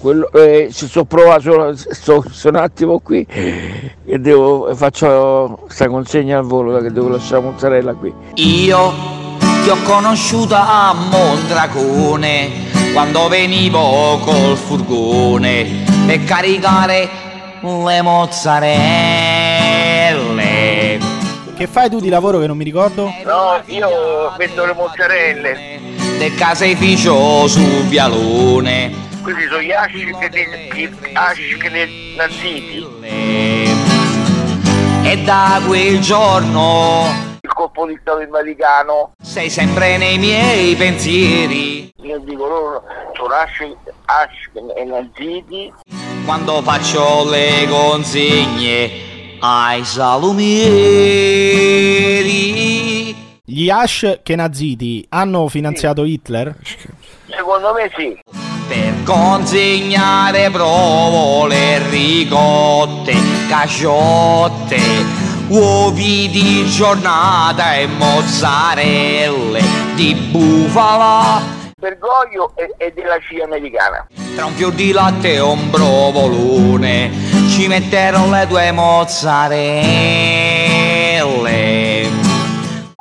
Quello, eh, ci sto provando, sto, sto un attimo qui e devo, faccio questa consegna al volo che devo lasciare la mozzarella qui. Io ti ho conosciuta a Mondragone quando venivo col furgone per caricare le mozzarelle. Che fai tu di lavoro che non mi ricordo? No, io vendo le mozzarelle. Del caseificio su Vialone. Questi sono gli asci dei naziti. E da quel giorno Il colpo di Stato in Vaticano. sei sempre nei miei pensieri. Io dico loro sono asci, asci e naziti. Quando faccio le consegne ai salumieri. Gli Ash Kenaziti hanno finanziato Hitler? Secondo me sì. Per consegnare provole, ricotte, caciotte, uovi di giornata e mozzarelle di bufala. Bergoglio e, e della CIA americana. Tra un fior di latte e un provolone ci metterò le due mozzarelle.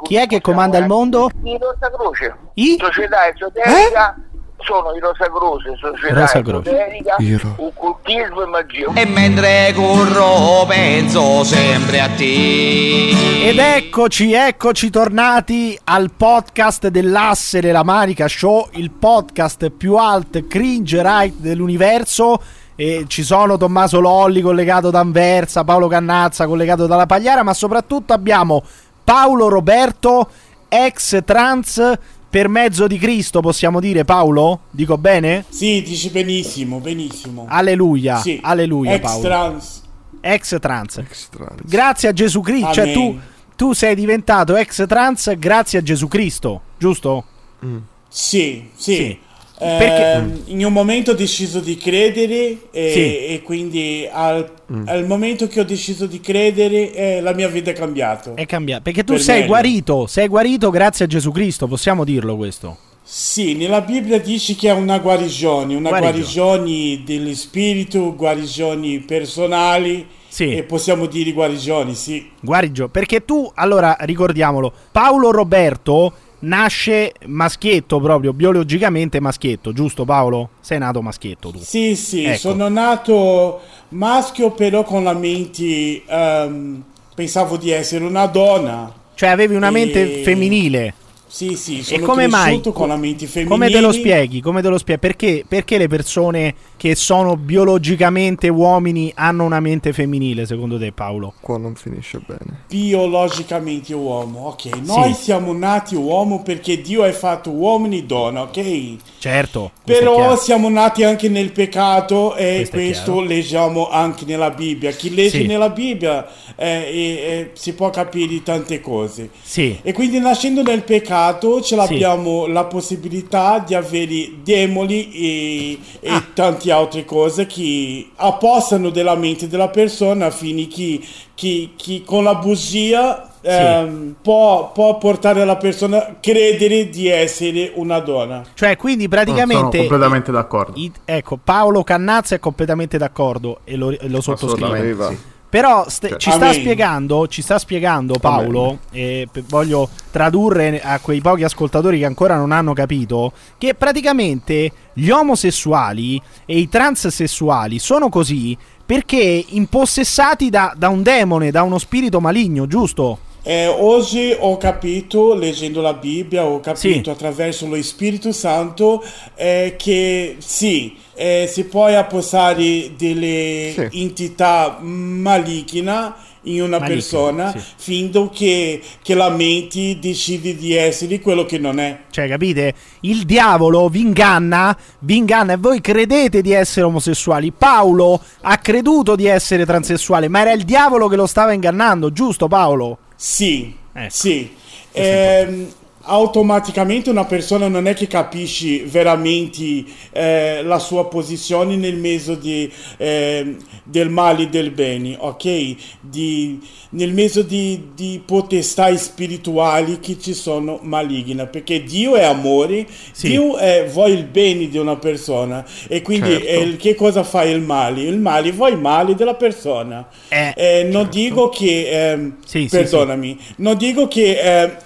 Chi è che comanda il mondo? I Rosa Croce. I? Società esoterica sono i Rosa Croce, società Rosa Croce. esoterica, occultismo e magia. E mentre corro penso sempre a te. Ed eccoci, eccoci tornati al podcast dell'asse della Manica Show, il podcast più alt cringe right dell'universo. E ci sono Tommaso Lolli collegato da Anversa, Paolo Cannazza collegato dalla Pagliara, ma soprattutto abbiamo Paolo Roberto, ex trans per mezzo di Cristo, possiamo dire Paolo? Dico bene? Sì, dici benissimo, benissimo. Alleluia, sì. alleluia Ex Paolo. trans. Ex trans. Extra. Grazie a Gesù Cristo, cioè tu, tu sei diventato ex trans grazie a Gesù Cristo, giusto? Sì, sì. Sì. Ehm, Perché- in un momento ho deciso di credere e, Sì. e quindi al, al momento che ho deciso di credere eh, la mia vita è cambiata. È cambiato. Perché tu Per sei meglio. guarito, sei guarito grazie a Gesù Cristo, possiamo dirlo questo. Sì, nella Bibbia dice che è una guarigione, una Guarigione. guarigione dello spirito, guarigioni personali Sì. e possiamo dire guarigioni, sì. Guarigio, perché tu, allora, ricordiamolo, Paolo Roberto nasce maschietto proprio, biologicamente maschietto, giusto Paolo? Sei nato maschietto tu. Sì, sì, Ecco. sono nato maschio però con la mente, ehm, pensavo di essere una donna. Cioè avevi una mente E- femminile. Sì, sì, E sono come mai? con la mente femminile. Come te lo spieghi? Come te lo spieghi? Perché, perché le persone che sono biologicamente uomini hanno una mente femminile, secondo te Paolo? Qua non finisce bene. Biologicamente uomo, ok. Noi Sì. siamo nati uomo perché Dio ha fatto uomini e donna, ok? Certo. questo è Però siamo nati anche nel peccato e Questo questo, leggiamo anche nella Bibbia. Chi legge Sì. nella Bibbia eh, eh, eh, si può capire tante cose. Sì. E quindi nascendo nel peccato ce Sì. l'abbiamo la possibilità di avere demoni e, e Ah. tante altre cose che appossano della mente della persona fini che, che- che con la bugia ehm, può, può portare la persona a credere di essere una donna. Cioè, quindi Sono praticamente... completamente d'accordo. I- ecco, Paolo Cannazza è completamente d'accordo e lo, lo sottoscrivo. Assolutamente. Sì. Però st- Cioè, ci sta spiegando, ci sta spiegando Paolo, e p- voglio tradurre a quei pochi ascoltatori che ancora non hanno capito, che praticamente gli omosessuali e i transessuali sono così perché impossessati da, da un demone, da uno spirito maligno, giusto? Eh, oggi ho capito, leggendo la Bibbia, ho capito Sì. attraverso lo Spirito Santo eh, che sì, eh, si può apposare delle Sì. entità maligna in una Maligna, persona sì. finché che, che la mente decide di essere quello che non è. Cioè, capite? Il diavolo vi inganna, vi inganna e voi credete di essere omosessuali. Paolo ha creduto di essere transessuale, ma era il diavolo che lo stava ingannando, giusto Paolo? Sì, Ecco. sì. Ehm, automaticamente una persona non è che capisce veramente eh, la sua posizione nel mezzo di, eh, del male e del bene, ok? Di, nel mezzo di, di potestà spirituali che ci sono maligne, perché Dio è amore, Sì. Dio è, vuole il bene di una persona e quindi Certo. eh, che cosa fa il male? Il male vuole il male della persona. Non dico che, Sì, sì, perdonami, non dico che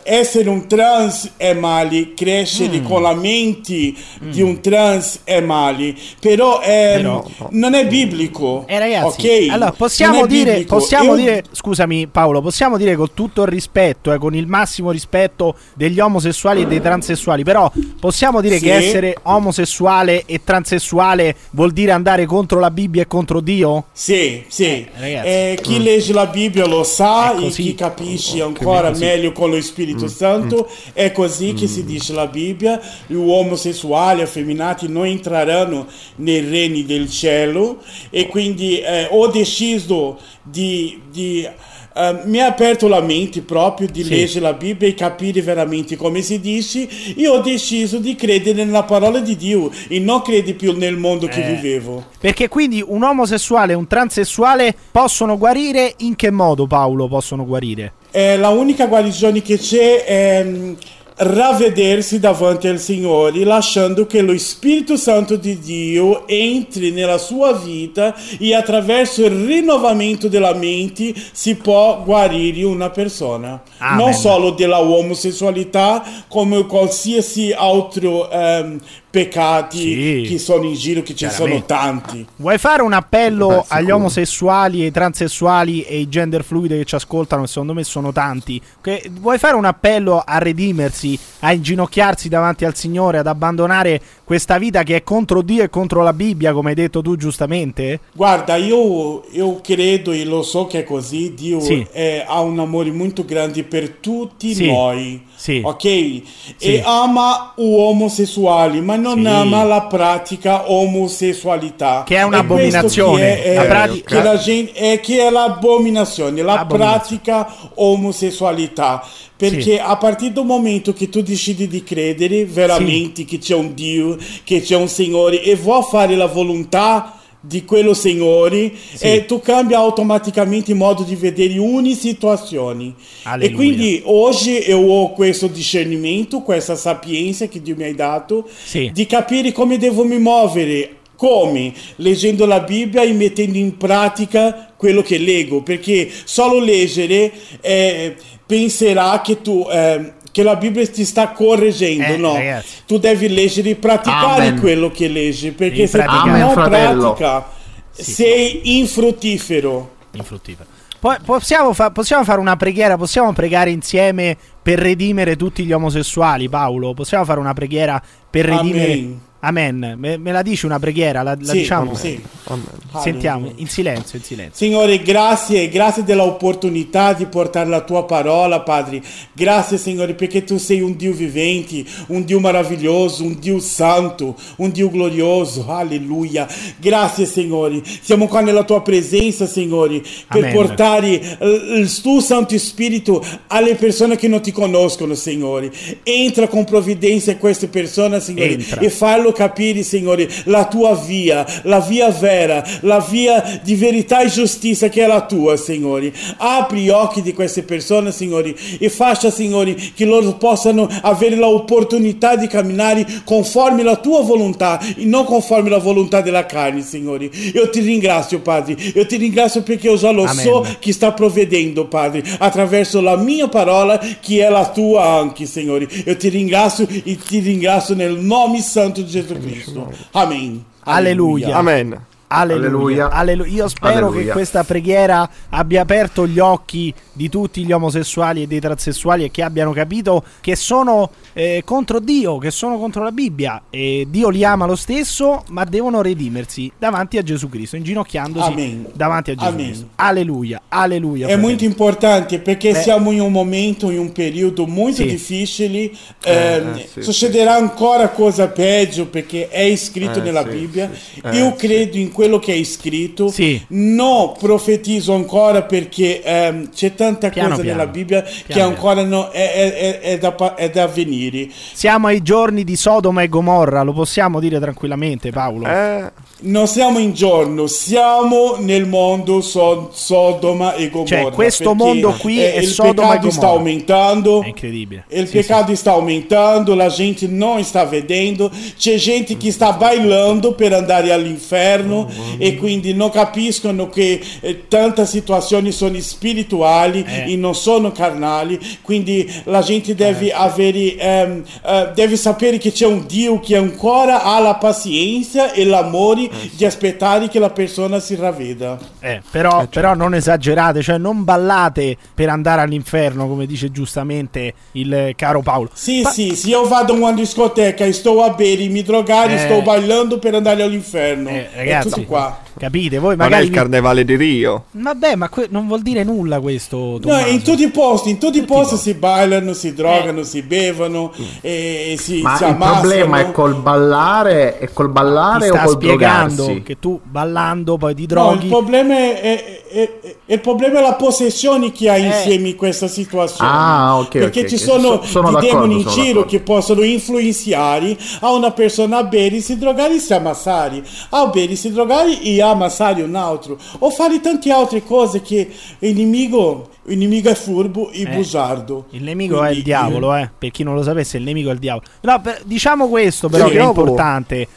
essere un trans è male, crescere Mm. con la mente di un trans è male, però, ehm, Però- non è biblico. Eh ragazzi, ok? allora possiamo è dire, possiamo Io- dire, scusami Paolo, possiamo dire con tutto il rispetto, eh, con il massimo rispetto degli omosessuali e dei transessuali, però possiamo dire Sì. che essere omosessuale e transessuale vuol dire andare contro la Bibbia e contro Dio? Sì, sì. ragazzi. Eh, chi legge la Bibbia lo sa È e chi capisce ancora così. meglio con lo Spirito Santo. È così che si dice la Bibbia. Gli omosessuali, affeminati non entreranno nei regni del cielo. E quindi eh, ho deciso di... di eh, mi ha aperto la mente proprio di Sì. leggere la Bibbia e capire veramente come si dice. Io ho deciso di credere nella parola di Dio e non credere più nel mondo che Eh. vivevo. Perché quindi un omosessuale e un transessuale possono guarire in che modo Paolo possono guarire? Eh, la unica guarigione che c'è è mm, ravvedersi davanti al Signore, lasciando che lo Spirito Santo di Dio entri nella sua vita e attraverso il rinnovamento della mente si può guarire una persona. Amen. Non solo della omosessualità, come qualsiasi altro ehm, peccati Sì. che sono in giro, che ci sono tanti. Vuoi fare un appello Beh, agli omosessuali, ai transessuali e ai gender fluidi che ci ascoltano, che secondo me sono tanti? Che- vuoi fare un appello a redimersi, a inginocchiarsi davanti al Signore, ad abbandonare questa vita che è contro Dio e contro la Bibbia, come hai detto tu giustamente? Guarda, io, io credo e lo so che è così, Dio Sì. è- ha un amore molto grande per tutti Sì. noi, Sì. ok? Sì. E ama omosessuali, ma non Sì. ama la pratica omosessualità. Che è un'abominazione. che è- La è- prati- che la gente- è che è l'abominazione, la pratica omosessualità. Perché a partire dal momento che tu decidi di credere veramente che c'è un Dio, che c'è un Signore e vuoi fare la volontà di quello Signore, e tu cambia automaticamente il modo di vedere ogni situazione. Alleluia. E quindi oggi io ho questo discernimento, questa sapienza che Dio mi ha dato, Sì. di capire come devo mi muovere. Come? Leggendo la Bibbia e mettendo in pratica quello che leggo, perché solo leggere eh, penserà che tu eh, che la Bibbia ti sta correggendo, Eh, no? ragazzi. Tu devi leggere e praticare Amen. quello che leggi, perché se tu praticare. non Amen, fratello. pratica sei infruttifero. Infruttifero. Poi possiamo, fa- possiamo fare una preghiera, possiamo pregare insieme per redimere tutti gli omosessuali, Paolo? Possiamo fare una preghiera per redimere... Amen. Amen. Me, me la dici una preghiera? La, la Sì, diciamo? sì. Amen. Sentiamo, in silenzio, in silenzio. Signore, grazie, grazie dell'opportunità di portare la tua parola, Padre. Grazie, Signore, perché tu sei un Dio vivente, un Dio meraviglioso, un Dio santo, un Dio glorioso. Alleluia. Grazie, Signore. Siamo qua nella tua presenza, Signore, per Amen. portare eh, il tuo Santo Spirito alle persone che non ti conoscono, Signore. Entra con provvidenza in queste persone, Signore, Entra. e fallo capire, Signore, la tua via, la via vera, la via di verità e giustizia che è la tua, Signore. Apri gli occhi di queste persone, Signore, e faccia, Signore, che loro possano avere l'opportunità di camminare conforme la tua volontà e non conforme la volontà della carne, Signore. Io ti ringrazio, Padre. Io ti ringrazio perché io già lo Amen. so che sta provvedendo, Padre, attraverso la mia parola che è la tua anche, Signore. Io ti ringrazio e ti ringrazio nel nome santo di Gesù Cristo. Amen. Alleluia. Amen. Alleluia. Alleluia. Alleluia. Io spero che Alleluia. questa preghiera abbia aperto gli occhi di tutti gli omosessuali e dei transessuali e che abbiano capito che sono eh, contro Dio, che sono contro la Bibbia. E Dio li ama lo stesso, ma devono redimersi davanti a Gesù Cristo, inginocchiandosi Amen. davanti a Gesù Amen. Cristo. Alleluia. Alleluia. È fratelli. molto importante perché Beh. siamo in un momento, in un periodo molto Sì. difficile. Eh, ehm, eh, sì, succederà ancora cosa peggio perché è scritto Eh, sì, nella sì, Bibbia. sì, sì. Io Eh, credo in quello che hai scritto. Sì. Non profetizzo ancora perché ehm, c'è tanta Piano cosa piano. nella Bibbia che Piano ancora no- è, è- è- è da, è da venire. Siamo ai giorni di Sodoma e Gomorra, lo possiamo dire tranquillamente, Paolo. Eh, Non siamo in giorno, siamo nel mondo so- Sodoma e Gomorra. Cioè, questo mondo qui eh, è il Sodoma e peccato sta Gomorra. aumentando. È incredibile. Il Sì, pecado sta aumentando, la gente non sta vedendo, c'è gente che sta bailando per andare all'inferno e quindi non capiscono che eh, tante situazioni sono spirituali Eh. e non sono carnali, quindi la gente deve avere, ehm, eh, deve sapere che c'è un Dio che ancora ha la pazienza e l'amore di aspettare che la persona si ravveda. Eh, però, però non esagerate, cioè non ballate per andare all'inferno, come dice giustamente il eh, caro Paolo. Sì, Pa- sì, se io vado in una discoteca e sto a bere, mi drogare, Eh. sto bailando per andare all'inferno. Eh, è ragazzi, tutto qua. capite? Voi non è magari... il carnevale di Rio. Vabbè, ma que- non vuol dire nulla questo, No, Tommaso. in tutti i posti, in tutti i Tutti i posti posti. si bailano, si drogano, Eh. si bevono e, e si, Ma si il problema è col ballare, è col ballare o col spiegando drogarsi? che tu ballando poi No, droghi. il problema è, è- è- è- il problema è la possessione che ha insieme in questa situazione. Ah, ok, Perché ok, ci sono, So- sono dei demoni in giro d'accordo. che possono influenzare a una persona a bere, si drogare e si ammassare, a bere, si drogare e ammassare un altro, o fare tante altre cose che il nemico, il nemico è furbo e Eh, bugiardo. Il nemico è Quindi- il diavolo, eh. Per chi non lo sapesse, il nemico è il diavolo. No, per- diciamo questo, però, Sì, che è importante. Eh,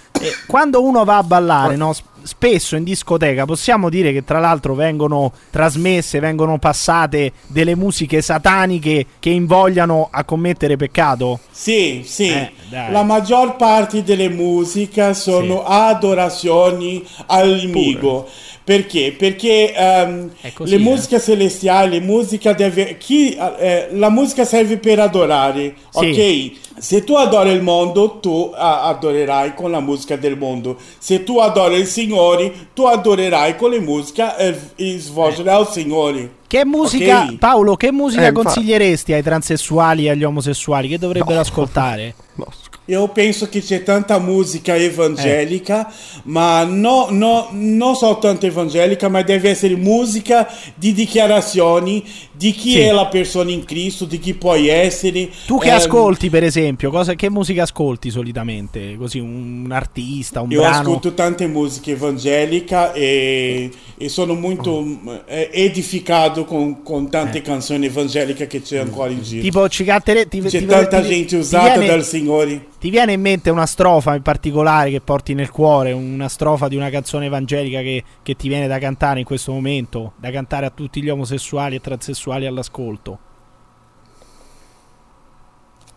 quando uno va a ballare, no, spesso in discoteca, possiamo dire che tra l'altro vengono trasmesse, vengono passate delle musiche sataniche che invogliano a commettere peccato. Sì, sì. Eh, dai. la maggior parte delle musiche sono adorazioni al nemico. Perché? Perché È così, le eh. musiche celestiali, musica deve, chi, eh, la musica serve per adorare, Sì. ok? Se tu adori il mondo, tu adorerai con la musica del mondo. Se tu adori il Signore, tu adorerai con le musiche e, e svolgerai al Signore. Che musica, Ok. Paolo, che musica Eh, consiglieresti ai transessuali e agli omosessuali? Che dovrebbero ascoltare? No, Io penso che c'è tanta musica evangelica, ma no, no, non soltanto evangelica, ma deve essere musica di dichiarazioni di chi Sì. è la persona in Cristo, di chi puoi essere. Tu che Ehm, ascolti, per esempio, cosa, che musica ascolti solitamente? Così un, artista, un Io brano? ascolto tante musiche evangeliche e, e sono molto mm, eh, edificato con, con tante canzoni evangeliche che c'è ancora in giro. Eh. Tipo, ci cattere- ti, c'è ti- tanta ti- gente usata viene- dal Signore. Ti viene in mente una strofa in particolare che porti nel cuore, una strofa di una canzone evangelica che, che ti viene da cantare in questo momento, da cantare a tutti gli omosessuali e transessuali all'ascolto?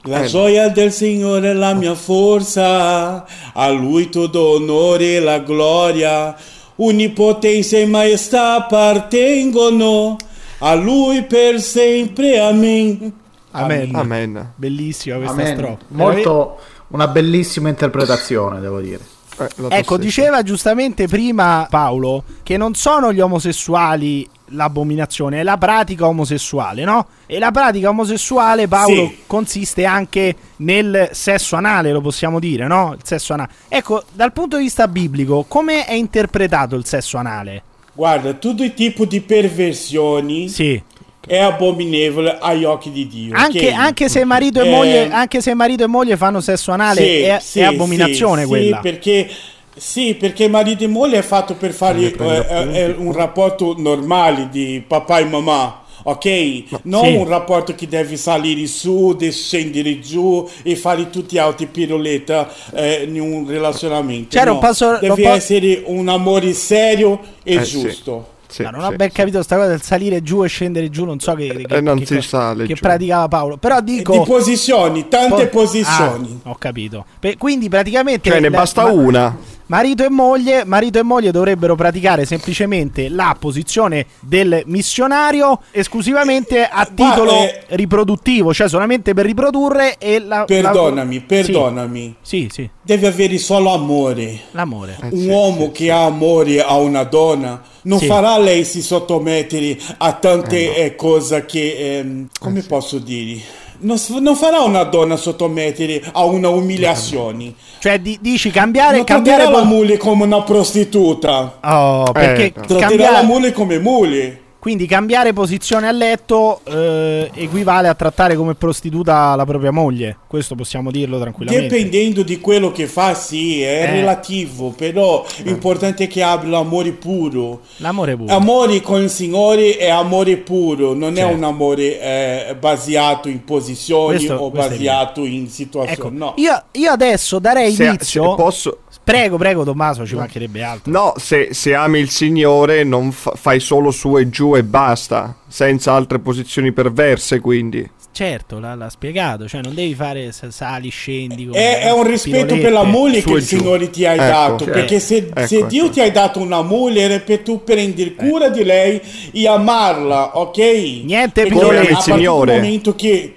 La gioia del Signore è la mia forza, a Lui tutto onore e la gloria, onnipotenza e maestà appartengono a Lui per sempre. Amen. Amen. Amen. Bellissima questa Amen. strofa. Molto una bellissima interpretazione, devo dire. Eh, Ecco, diceva giustamente prima Paolo che non sono gli omosessuali l'abominazione, è la pratica omosessuale, no? E la pratica omosessuale, Paolo, Sì. consiste anche nel sesso anale, lo possiamo dire, no? Il sesso anale. Ecco, dal punto di vista biblico, come è interpretato il sesso anale? Guarda, tutto il tipo di perversioni Sì. È abominevole agli occhi di Dio. Anche, anche se marito e Eh, moglie, anche se marito e moglie fanno sesso anale, Sì, è, sì, è abominazione sì, quella. Sì, perché, sì, perché marito e moglie è fatto per fare eh, appunti. eh, un rapporto normale di papà e mamma. Ok? Non Sì. un rapporto che deve salire su, de- scendere giù e fare tutti gli altri piroletta eh, in un relazionamento. C'era No, un passo- deve un po'- essere un amore serio e Eh, giusto. Sì, Ma non ho sì, ben sì. capito sta cosa del salire giù e scendere giù, non so che, che, Eh, non che si cosa- sale che praticava Paolo. Però dico Di posizioni, tante po- posizioni. Ah, ho capito. Pe- quindi praticamente Cioè, ne la- basta ma- una. Marito e moglie, marito e moglie dovrebbero praticare semplicemente la posizione del missionario esclusivamente a titolo eh, riproduttivo, cioè solamente per riprodurre e la Perdonami, la- perdonami. Sì, sì, Deve avere solo amore. l'amore. Eh, Un sì, uomo sì, che sì. ha amore a una donna non Sì. farà lei si sottomettere a tante eh, cose che, ehm, come posso dire, non, non farà una donna sottomettere a una umiliazione. Cioè, di- dici cambiare, Non cambiare tratterà la moglie come una prostituta. Oh, perché Eh, Tratterà cambiare- la moglie come moglie. Quindi cambiare posizione a letto eh, equivale a trattare come prostituta la propria moglie. Questo possiamo dirlo tranquillamente. Dipendendo di quello che fa, sì, è Eh. relativo, però l'importante è che abbia l'amore puro. L'amore puro. Amore con il Signore è amore puro, non Certo. è un amore eh, basato in posizioni Questo- o questo basato in situazioni. Ecco, no. io, io adesso darei Se- inizio. se posso... Prego, prego, Tommaso, ci mancherebbe altro. No, se, se ami il Signore non fa- fai solo su e giù e basta, senza altre posizioni perverse quindi. Certo, l'ha, l'ha spiegato, cioè non devi fare sali, scendi. come È, è un rispetto pirolette. per la moglie Su che il giù. Signore ti ha Ecco, dato. sì. Perché se, Ecco, se Dio ecco. ti ha dato una moglie è per tu prendere cura di lei e amarla, ok? Niente partir del Signore. momento che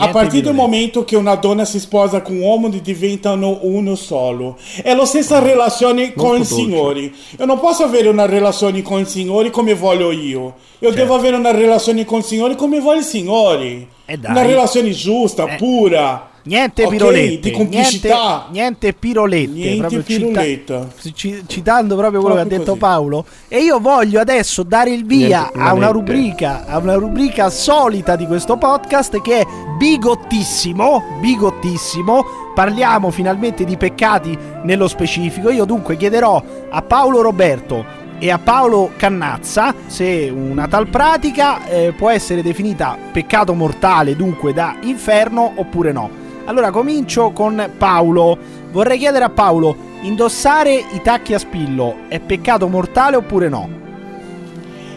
a partir pirolette. momento che una donna si sposa con un uomo diventano uno solo. È la stessa relazione con il dolce. Signore. Io non posso avere una relazione con il Signore come voglio io. Io devo avere una relazione con il Signore come vuole il Signore. Eh una relazione giusta, Eh. pura. Niente Ok, pirolette. Niente, niente pirolette, Niente proprio piroletta. cita- ci- citando proprio quello che ha Proprio detto così. Paolo. E io voglio adesso dare il via Niente a una pirolette. rubrica, a una rubrica solita di questo podcast che è bigottissimo, bigottissimo. Parliamo finalmente di peccati nello specifico. Io dunque chiederò a Paolo Roberto e a Paolo Cannazza se una tal pratica eh, può essere definita peccato mortale, dunque da inferno oppure no. Allora comincio con Paolo. Vorrei chiedere a Paolo, indossare i tacchi a spillo è peccato mortale oppure no?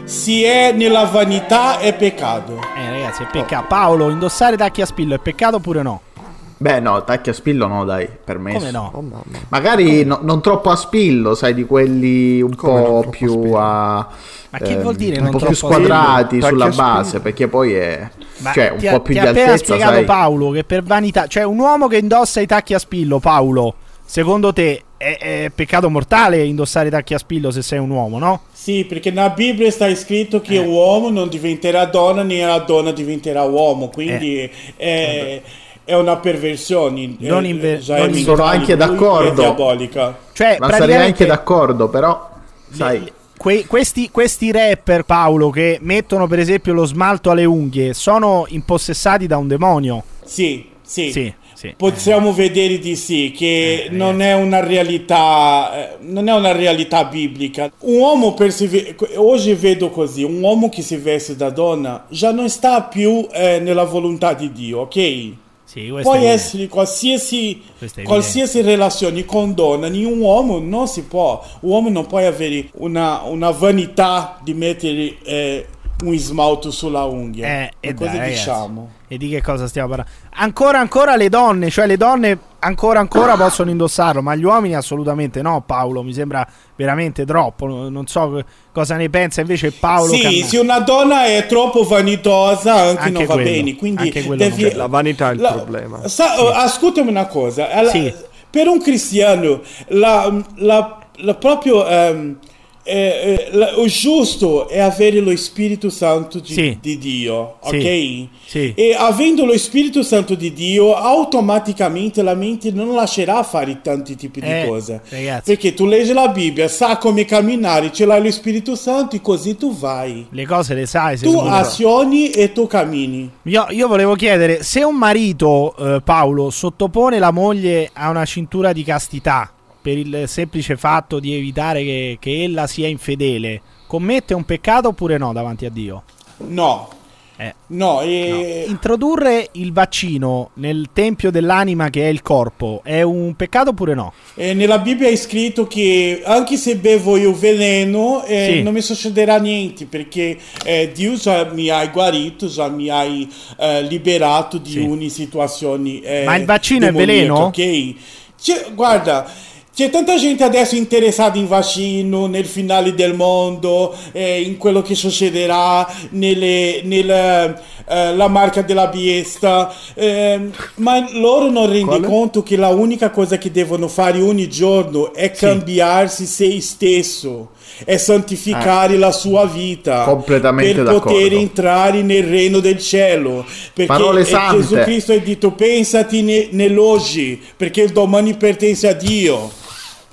Se è nella vanità è peccato. Eh ragazzi, è peccato. Paolo, indossare i tacchi a spillo è peccato oppure no? Beh, no, tacchi a spillo no, dai, permesso. Come no? Oh mamma. Magari no- non troppo a spillo, sai, di quelli un Come po' a più spillo? a... Ma che ehm, vuol dire Un non po' più troppo a squadrati spillo? sulla a base, perché poi è... Ma cioè, un ti ha- po' più ti di altezza, spiegato sai. Paolo che per vanità, cioè un uomo che indossa i tacchi a spillo, Paolo, secondo te è, è peccato mortale indossare i tacchi a spillo se sei un uomo, no? Sì, perché nella Bibbia sta scritto Eh. che uomo non diventerà donna né la donna diventerà uomo, quindi è, è una perversione. Non eh, inve- già non Sono anche d'accordo. Diabolica. Cioè, Ma sarei anche d'accordo, però, sai... le- que- questi, questi rapper, Paolo, che mettono per esempio lo smalto alle unghie, sono impossessati da un demonio. Sì, sì. Sì, sì. Possiamo vedere di sì, che non è una realtà, eh, non è una realtà biblica. Un uomo per si ve- oggi vedo così, un uomo che si veste da donna già non sta più eh, nella volontà di Dio, ok? Sì, evidente. essere qualsiasi, qualsiasi relazione con donna, un uomo non si può, un uomo non può avere una, una vanità di mettere eh, un smalto sulla unghia. Eh, e Ma cosa dai, ragazzi. diciamo? E di che cosa stiamo parlando? Ancora, ancora le donne, cioè le donne ancora, ancora possono indossarlo, ma gli uomini assolutamente no, Paolo. Mi sembra veramente troppo. no- Non so cosa ne pensa invece Paolo. Sì, Cannà. se una donna è troppo vanitosa anche, Anche non va quello, bene, quindi anche quello devi... non La vanità è il problema. Sa- oh, Ascoltami una cosa, alla- Sì. per un cristiano la, la- la proprio ehm, eh, eh, la- o giusto è avere lo Spirito Santo di, Sì. di Dio, ok? Sì. E avendo lo Spirito Santo di Dio, automaticamente la mente non lascerà fare tanti tipi Eh, di cose. ragazzi. Perché tu leggi la Bibbia, sa come camminare, ce l'hai lo Spirito Santo e così tu vai. Le cose le sai. Tu azioni e tu cammini. Io, io volevo chiedere se un marito, eh, Paolo, sottopone la moglie a una cintura di castità per il semplice fatto di evitare che, che ella sia infedele, commette un peccato oppure no davanti a Dio? No, Eh, no, e... Introdurre il vaccino nel tempio dell'anima che è il corpo è un peccato oppure no? E nella Bibbia è scritto che anche se bevo io veleno eh, Sì. non mi succederà niente perché eh, Dio già mi ha guarito, già mi hai eh, liberato di Sì. ogni situazione. eh, Ma il vaccino è veleno? Ok, Cioè, guarda, c'è tanta gente adesso interessata in vaccino, nel finale del mondo, eh, in quello che succederà, nelle, nella eh, la marca della biesta, eh, ma loro non rendono Quale? conto che la unica cosa che devono fare ogni giorno è cambiarsi se stesso, è santificare la sua vita Completamente per d'accordo. poter entrare nel regno del cielo. Perché Parole eh. Gesù Cristo ha detto pensati ne- nell'oggi, perché il domani pertence a Dio.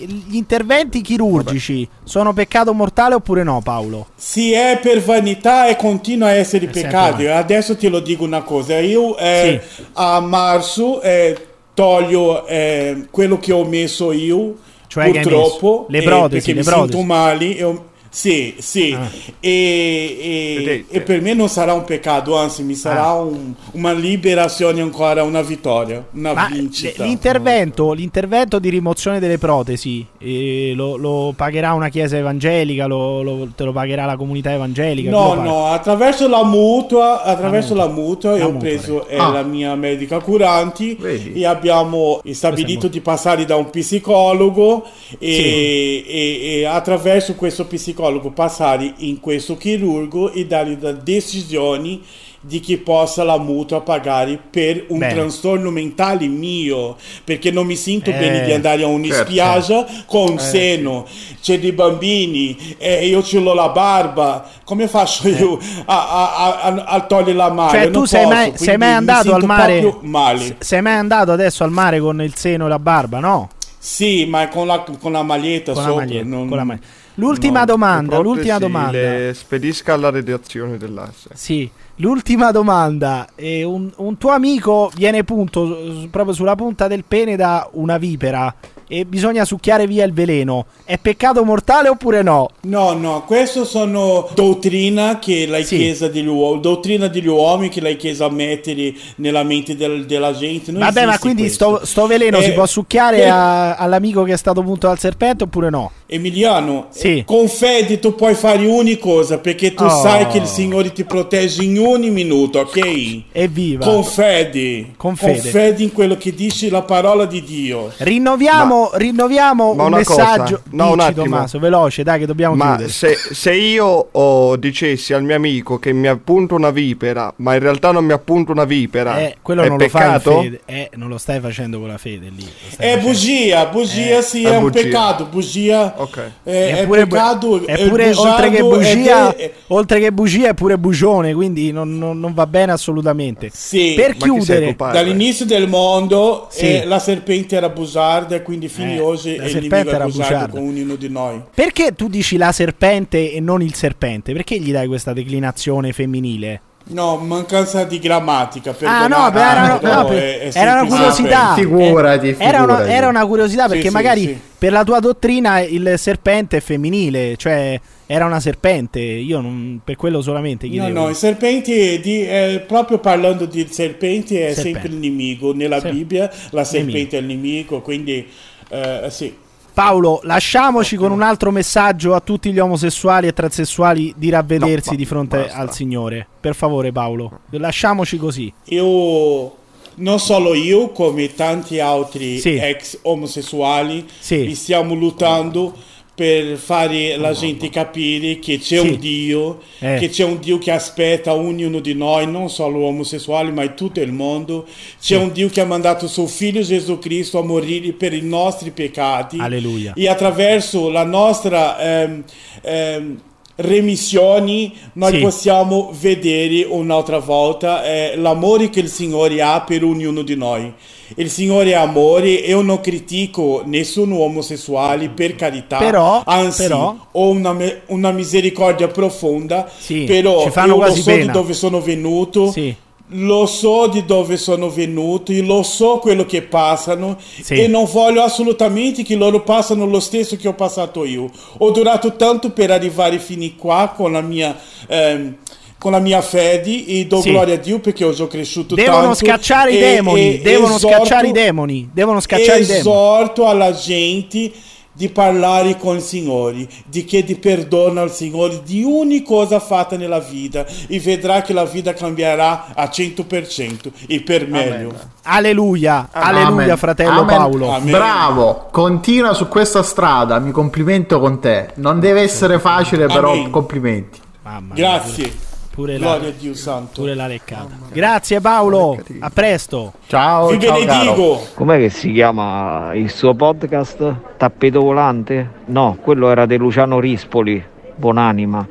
Gli interventi chirurgici sono peccato mortale oppure no, Paolo? Si è per vanità e continua a essere È peccato. Adesso ti lo dico una cosa: io eh, a marzo eh, toglio eh, quello che ho messo io. Cioè purtroppo messo? Le eh, protesi, perché le mi protesi. sento male. ho- sì, sì, Ah. e, e- e per me non sarà un peccato, anzi, mi sarà Ah. un- una liberazione ancora, una vittoria, una Ma vincita. l- l'intervento, l'intervento di rimozione delle protesi eh, lo, lo pagherà una chiesa evangelica, lo, lo- te lo pagherà la comunità evangelica? No, no, attraverso la mutua, attraverso La la mutua, La io ho mutua, preso eh, Ah. la mia medica curanti Vedi? e abbiamo stabilito di passare da un psicologo e, e- e attraverso questo psicologo passare in questo chirurgo e dargli da decisioni di chi possa la mutua pagare per un Bene. trastorno mentale mio perché non mi sento Eh, bene di andare a una certo. spiaggia con un seno c'è dei bambini e io ce l'ho la barba come faccio io a, a- a- a- togliere la mano Cioè, Non tu sei mai, sei mai andato al mare? male Sei mai andato adesso al mare con il seno e la barba? No? sì ma con la, con la maglietta Con la sopra maglietta. non- con la ma- L'ultima no. domanda, l'ultima domanda. Le spedisca alla redazione dell'asse. Sì, l'ultima domanda. Un, un tuo amico viene punto proprio sulla punta del pene da una vipera e bisogna succhiare via il veleno. È peccato mortale oppure no? No, no, questo sono dottrina che la Sì. Chiesa degli uomini, dottrina degli uomini che la Chiesa mette nella mente del- della gente. Non Vabbè, ma quindi questo. sto, sto veleno Eh, si può succhiare per- a- all'amico che è stato punto dal serpente oppure no? Emiliano, Sì. con fede tu puoi fare ogni cosa perché tu Oh. sai che il Signore ti protegge in ogni minuto, ok? Evviva! Con fede, Con fede. fede in quello che dice la parola di Dio. Rinnoviamo, rinnoviamo ma un una cosa, messaggio. no, un attimo. Tommaso, veloce, dai, che dobbiamo Ma chiudere. se, se io oh, dicessi al mio amico che mi appunto una vipera, ma in realtà non mi appunto una vipera, Eh, quello è non peccato? lo fai. Eh, non lo stai facendo con la fede lì. È facendo. bugia, bugia Eh, sì, è è, un bugia. peccato, bugia Ok. è, è Eppure- peccato, è eppure oltre che bugia, è- oltre che bugia è pure bugione, quindi non, non- non va bene assolutamente. Sì, per chiudere? Dall'inizio del mondo Sì. eh, la serpente era bugiarda e quindi fino Eh, la il nemico è era bugiardo bugiarda. con ognuno di noi. perché tu dici la serpente e non il serpente? Perché gli dai questa declinazione femminile? No, mancanza di grammatica. Ah, no, beh, era, no, per- è- è era una curiosità. Figurati, Eh, Era una, figurati. era una curiosità perché sì, magari sì. per la tua dottrina il serpente è femminile, cioè era una serpente. Io non, per quello solamente No, chiedevo. no, i serpenti, di, eh, proprio parlando di serpenti, è Serpente. sempre il nemico. Nella. Bibbia la serpente Nemico. è il nemico, quindi eh, sì. Paolo, lasciamoci con un altro messaggio a tutti gli omosessuali e transessuali di ravvedersi No, di fronte basta. al Signore. Per favore, Paolo, lasciamoci così. Io, non solo io, come tanti altri Sì. ex omosessuali, Sì. stiamo lottando per fare la gente capire che c'è Sì. un Dio, Eh. che c'è un Dio che aspetta ognuno di noi, non solo omosessuali, ma in tutto il mondo. C'è un Dio che ha mandato suo figlio Gesù Cristo a morire per i nostri peccati. Alleluia. E attraverso la nostra ehm, ehm, remissioni noi Sì. possiamo vedere un'altra volta eh, l'amore che il Signore ha per ognuno di noi. Il Signore è amore, io non critico nessuno omosessuale per carità, Però- anzi però- ho una, una misericordia profonda, Sì, però ci fanno io lo so pena. di dove sono venuto. Sì. Lo so di dove sono venuti, lo so quello che passano Sì. e non voglio assolutamente che loro passano lo stesso che ho passato io. Ho durato tanto per arrivare fino qua con la mia, ehm, con la mia fede e do Sì. gloria a Dio perché ho già cresciuto Devono tanto. scacciare i e- demoni, e devono esorto- scacciare i demoni, devono scacciare i demoni. Esorto alla gente di parlare con il Signore, di chiedere perdono al Signore di ogni cosa fatta nella vita e vedrà che la vita cambierà a 100% e per meglio. Alleluia, Amen. alleluia, fratello Amen. Paolo. Amen. Bravo, continua su questa strada, mi complimento con te. Non deve essere facile, però Amen. complimenti. Mamma mia, Grazie. Pure la, Gloria a Dio Santo. pure la leccata. Grazie Paolo, a presto. Ciao, Vi ciao benedico. Com'è che si chiama il suo podcast? Tappeto volante? No, quello era di Luciano Rispoli, buonanima.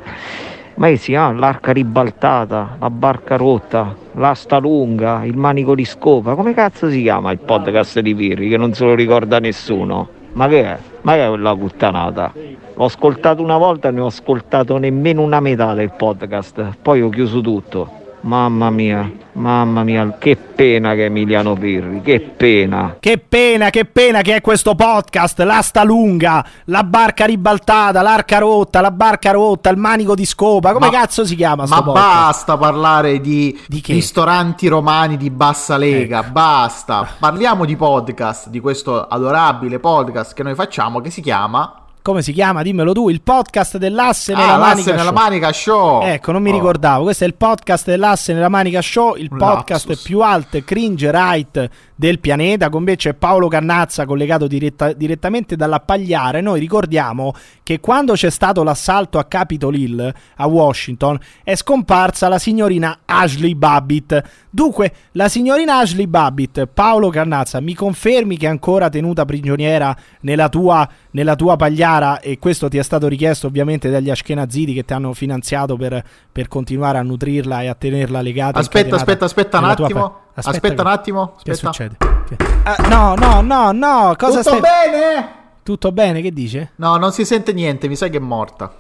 Ma che si chiama? L'arca ribaltata, la barca rotta, l'asta lunga, il manico di scopa. Come cazzo si chiama il podcast di Pirri che non se lo ricorda nessuno? Ma che è? Ma è quella puttanata? L'ho ascoltato una volta ne ho ascoltato nemmeno una metà del podcast. Poi ho chiuso tutto. Mamma mia, mamma mia, che pena che è Emiliano Pirri, che pena. Che pena, che pena che è questo podcast, l'asta lunga, la barca ribaltata, l'arca rotta, la barca rotta, il manico di scopa. Come Ma- cazzo si chiama sto Ma podcast? basta parlare di, Di che? ristoranti romani di bassa lega, Ecco. basta. Parliamo di podcast, di questo adorabile podcast che noi facciamo che si chiama Come si chiama? Dimmelo tu, il podcast dell'asse nella Ah, manica nella show. manica show. Ecco, non mi Oh. ricordavo. Questo è il podcast dell'asse nella manica show, il podcast lapsus. più alto cringe right del pianeta. Con me c'è Paolo Cannazza collegato diretta- direttamente dalla Pagliare. Noi ricordiamo che quando c'è stato l'assalto a Capitol Hill a Washington è scomparsa la signorina Ashley Babbitt. Dunque, la signorina Ashley Babbitt, Paolo Cannazza, mi confermi che è ancora tenuta prigioniera nella tua, nella tua pagliara e questo ti è stato richiesto ovviamente dagli ashkenaziti che ti hanno finanziato per, per continuare a nutrirla e a tenerla legata. Aspetta, aspetta, aspetta un attimo. pa- Aspetta un attimo, Che aspetta. succede? Che- Ah, no, no, no, no, cosa Tutto stai... bene? Tutto bene, che dice? No, non si sente niente, mi sa che è morta.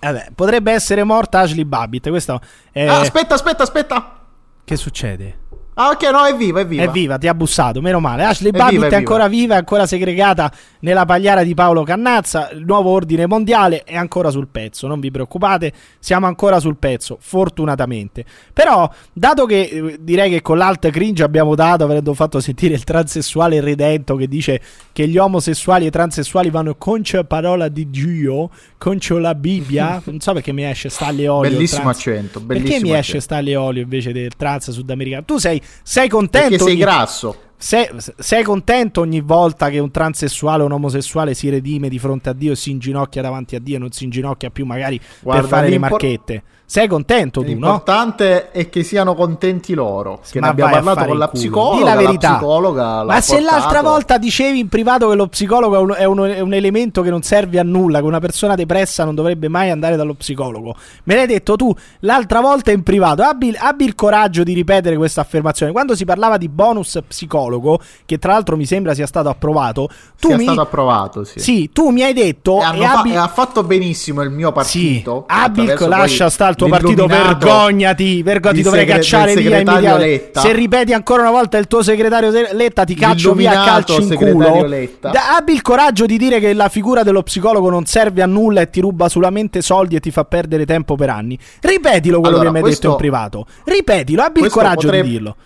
Vabbè, potrebbe essere morta Ashley Babbitt, questo è... Ah, aspetta, aspetta, aspetta. Che succede? Ah, ok, no, è viva, è viva. È viva, ti ha bussato, meno male. Ashley È Babbitt viva, è, è ancora viva, è ancora segregata nella pagliara di Paolo Cannazza. Il nuovo ordine mondiale è ancora sul pezzo, non vi preoccupate, siamo ancora sul pezzo, fortunatamente. Però, dato che eh, direi che con l'alt cringe abbiamo dato, avendo fatto sentire il transessuale redento che dice che gli omosessuali e i transessuali vanno contro parola di Dio, contro la Bibbia. non so perché mi esce Stalle Olio. Bellissimo trans. accento, Perché bellissimo mi esce accento. Stalle Olio invece del trans sudamericano? Tu sei, sei contento? Perché sei ogni- grasso. sei, sei contento ogni volta che un transessuale o un omosessuale si redime di fronte a Dio e si inginocchia davanti a Dio e non si inginocchia più magari Guarda, per fare le marchette? Sei contento tu, no? L'importante è che siano contenti loro. Che Ma ne abbiamo parlato con la psicologa. Di la verità. psicologa l'ha Ma se portato. l'altra volta dicevi in privato che lo psicologo è un, è un- è un elemento che non serve a nulla, che una persona depressa non dovrebbe mai andare dallo psicologo, me l'hai detto tu l'altra volta in privato. Abbi, abbi il coraggio di ripetere questa affermazione. Quando si parlava di bonus psicologo, che tra l'altro mi sembra sia stato approvato, tu Sia mi, stato approvato, sì. sì, tu mi hai detto E, e fa- abbi- e ha fatto benissimo il mio sì, partito. abbi il attraverso lascia poi stare il tuo partito, vergognati, vergognati, ti dovrei segre- cacciare via immediatamente. Letta. Se ripeti ancora una volta il tuo segretario se- Letta, ti caccio via a L'illuminato calci in culo. Da- abbi il coraggio di dire che la figura dello psicologo non serve a nulla e ti ruba solamente soldi e ti fa perdere tempo per anni. Ripetilo quello Allora, che mi hai questo- detto in privato. Ripetilo, abbi il coraggio potrebbe- di dirlo.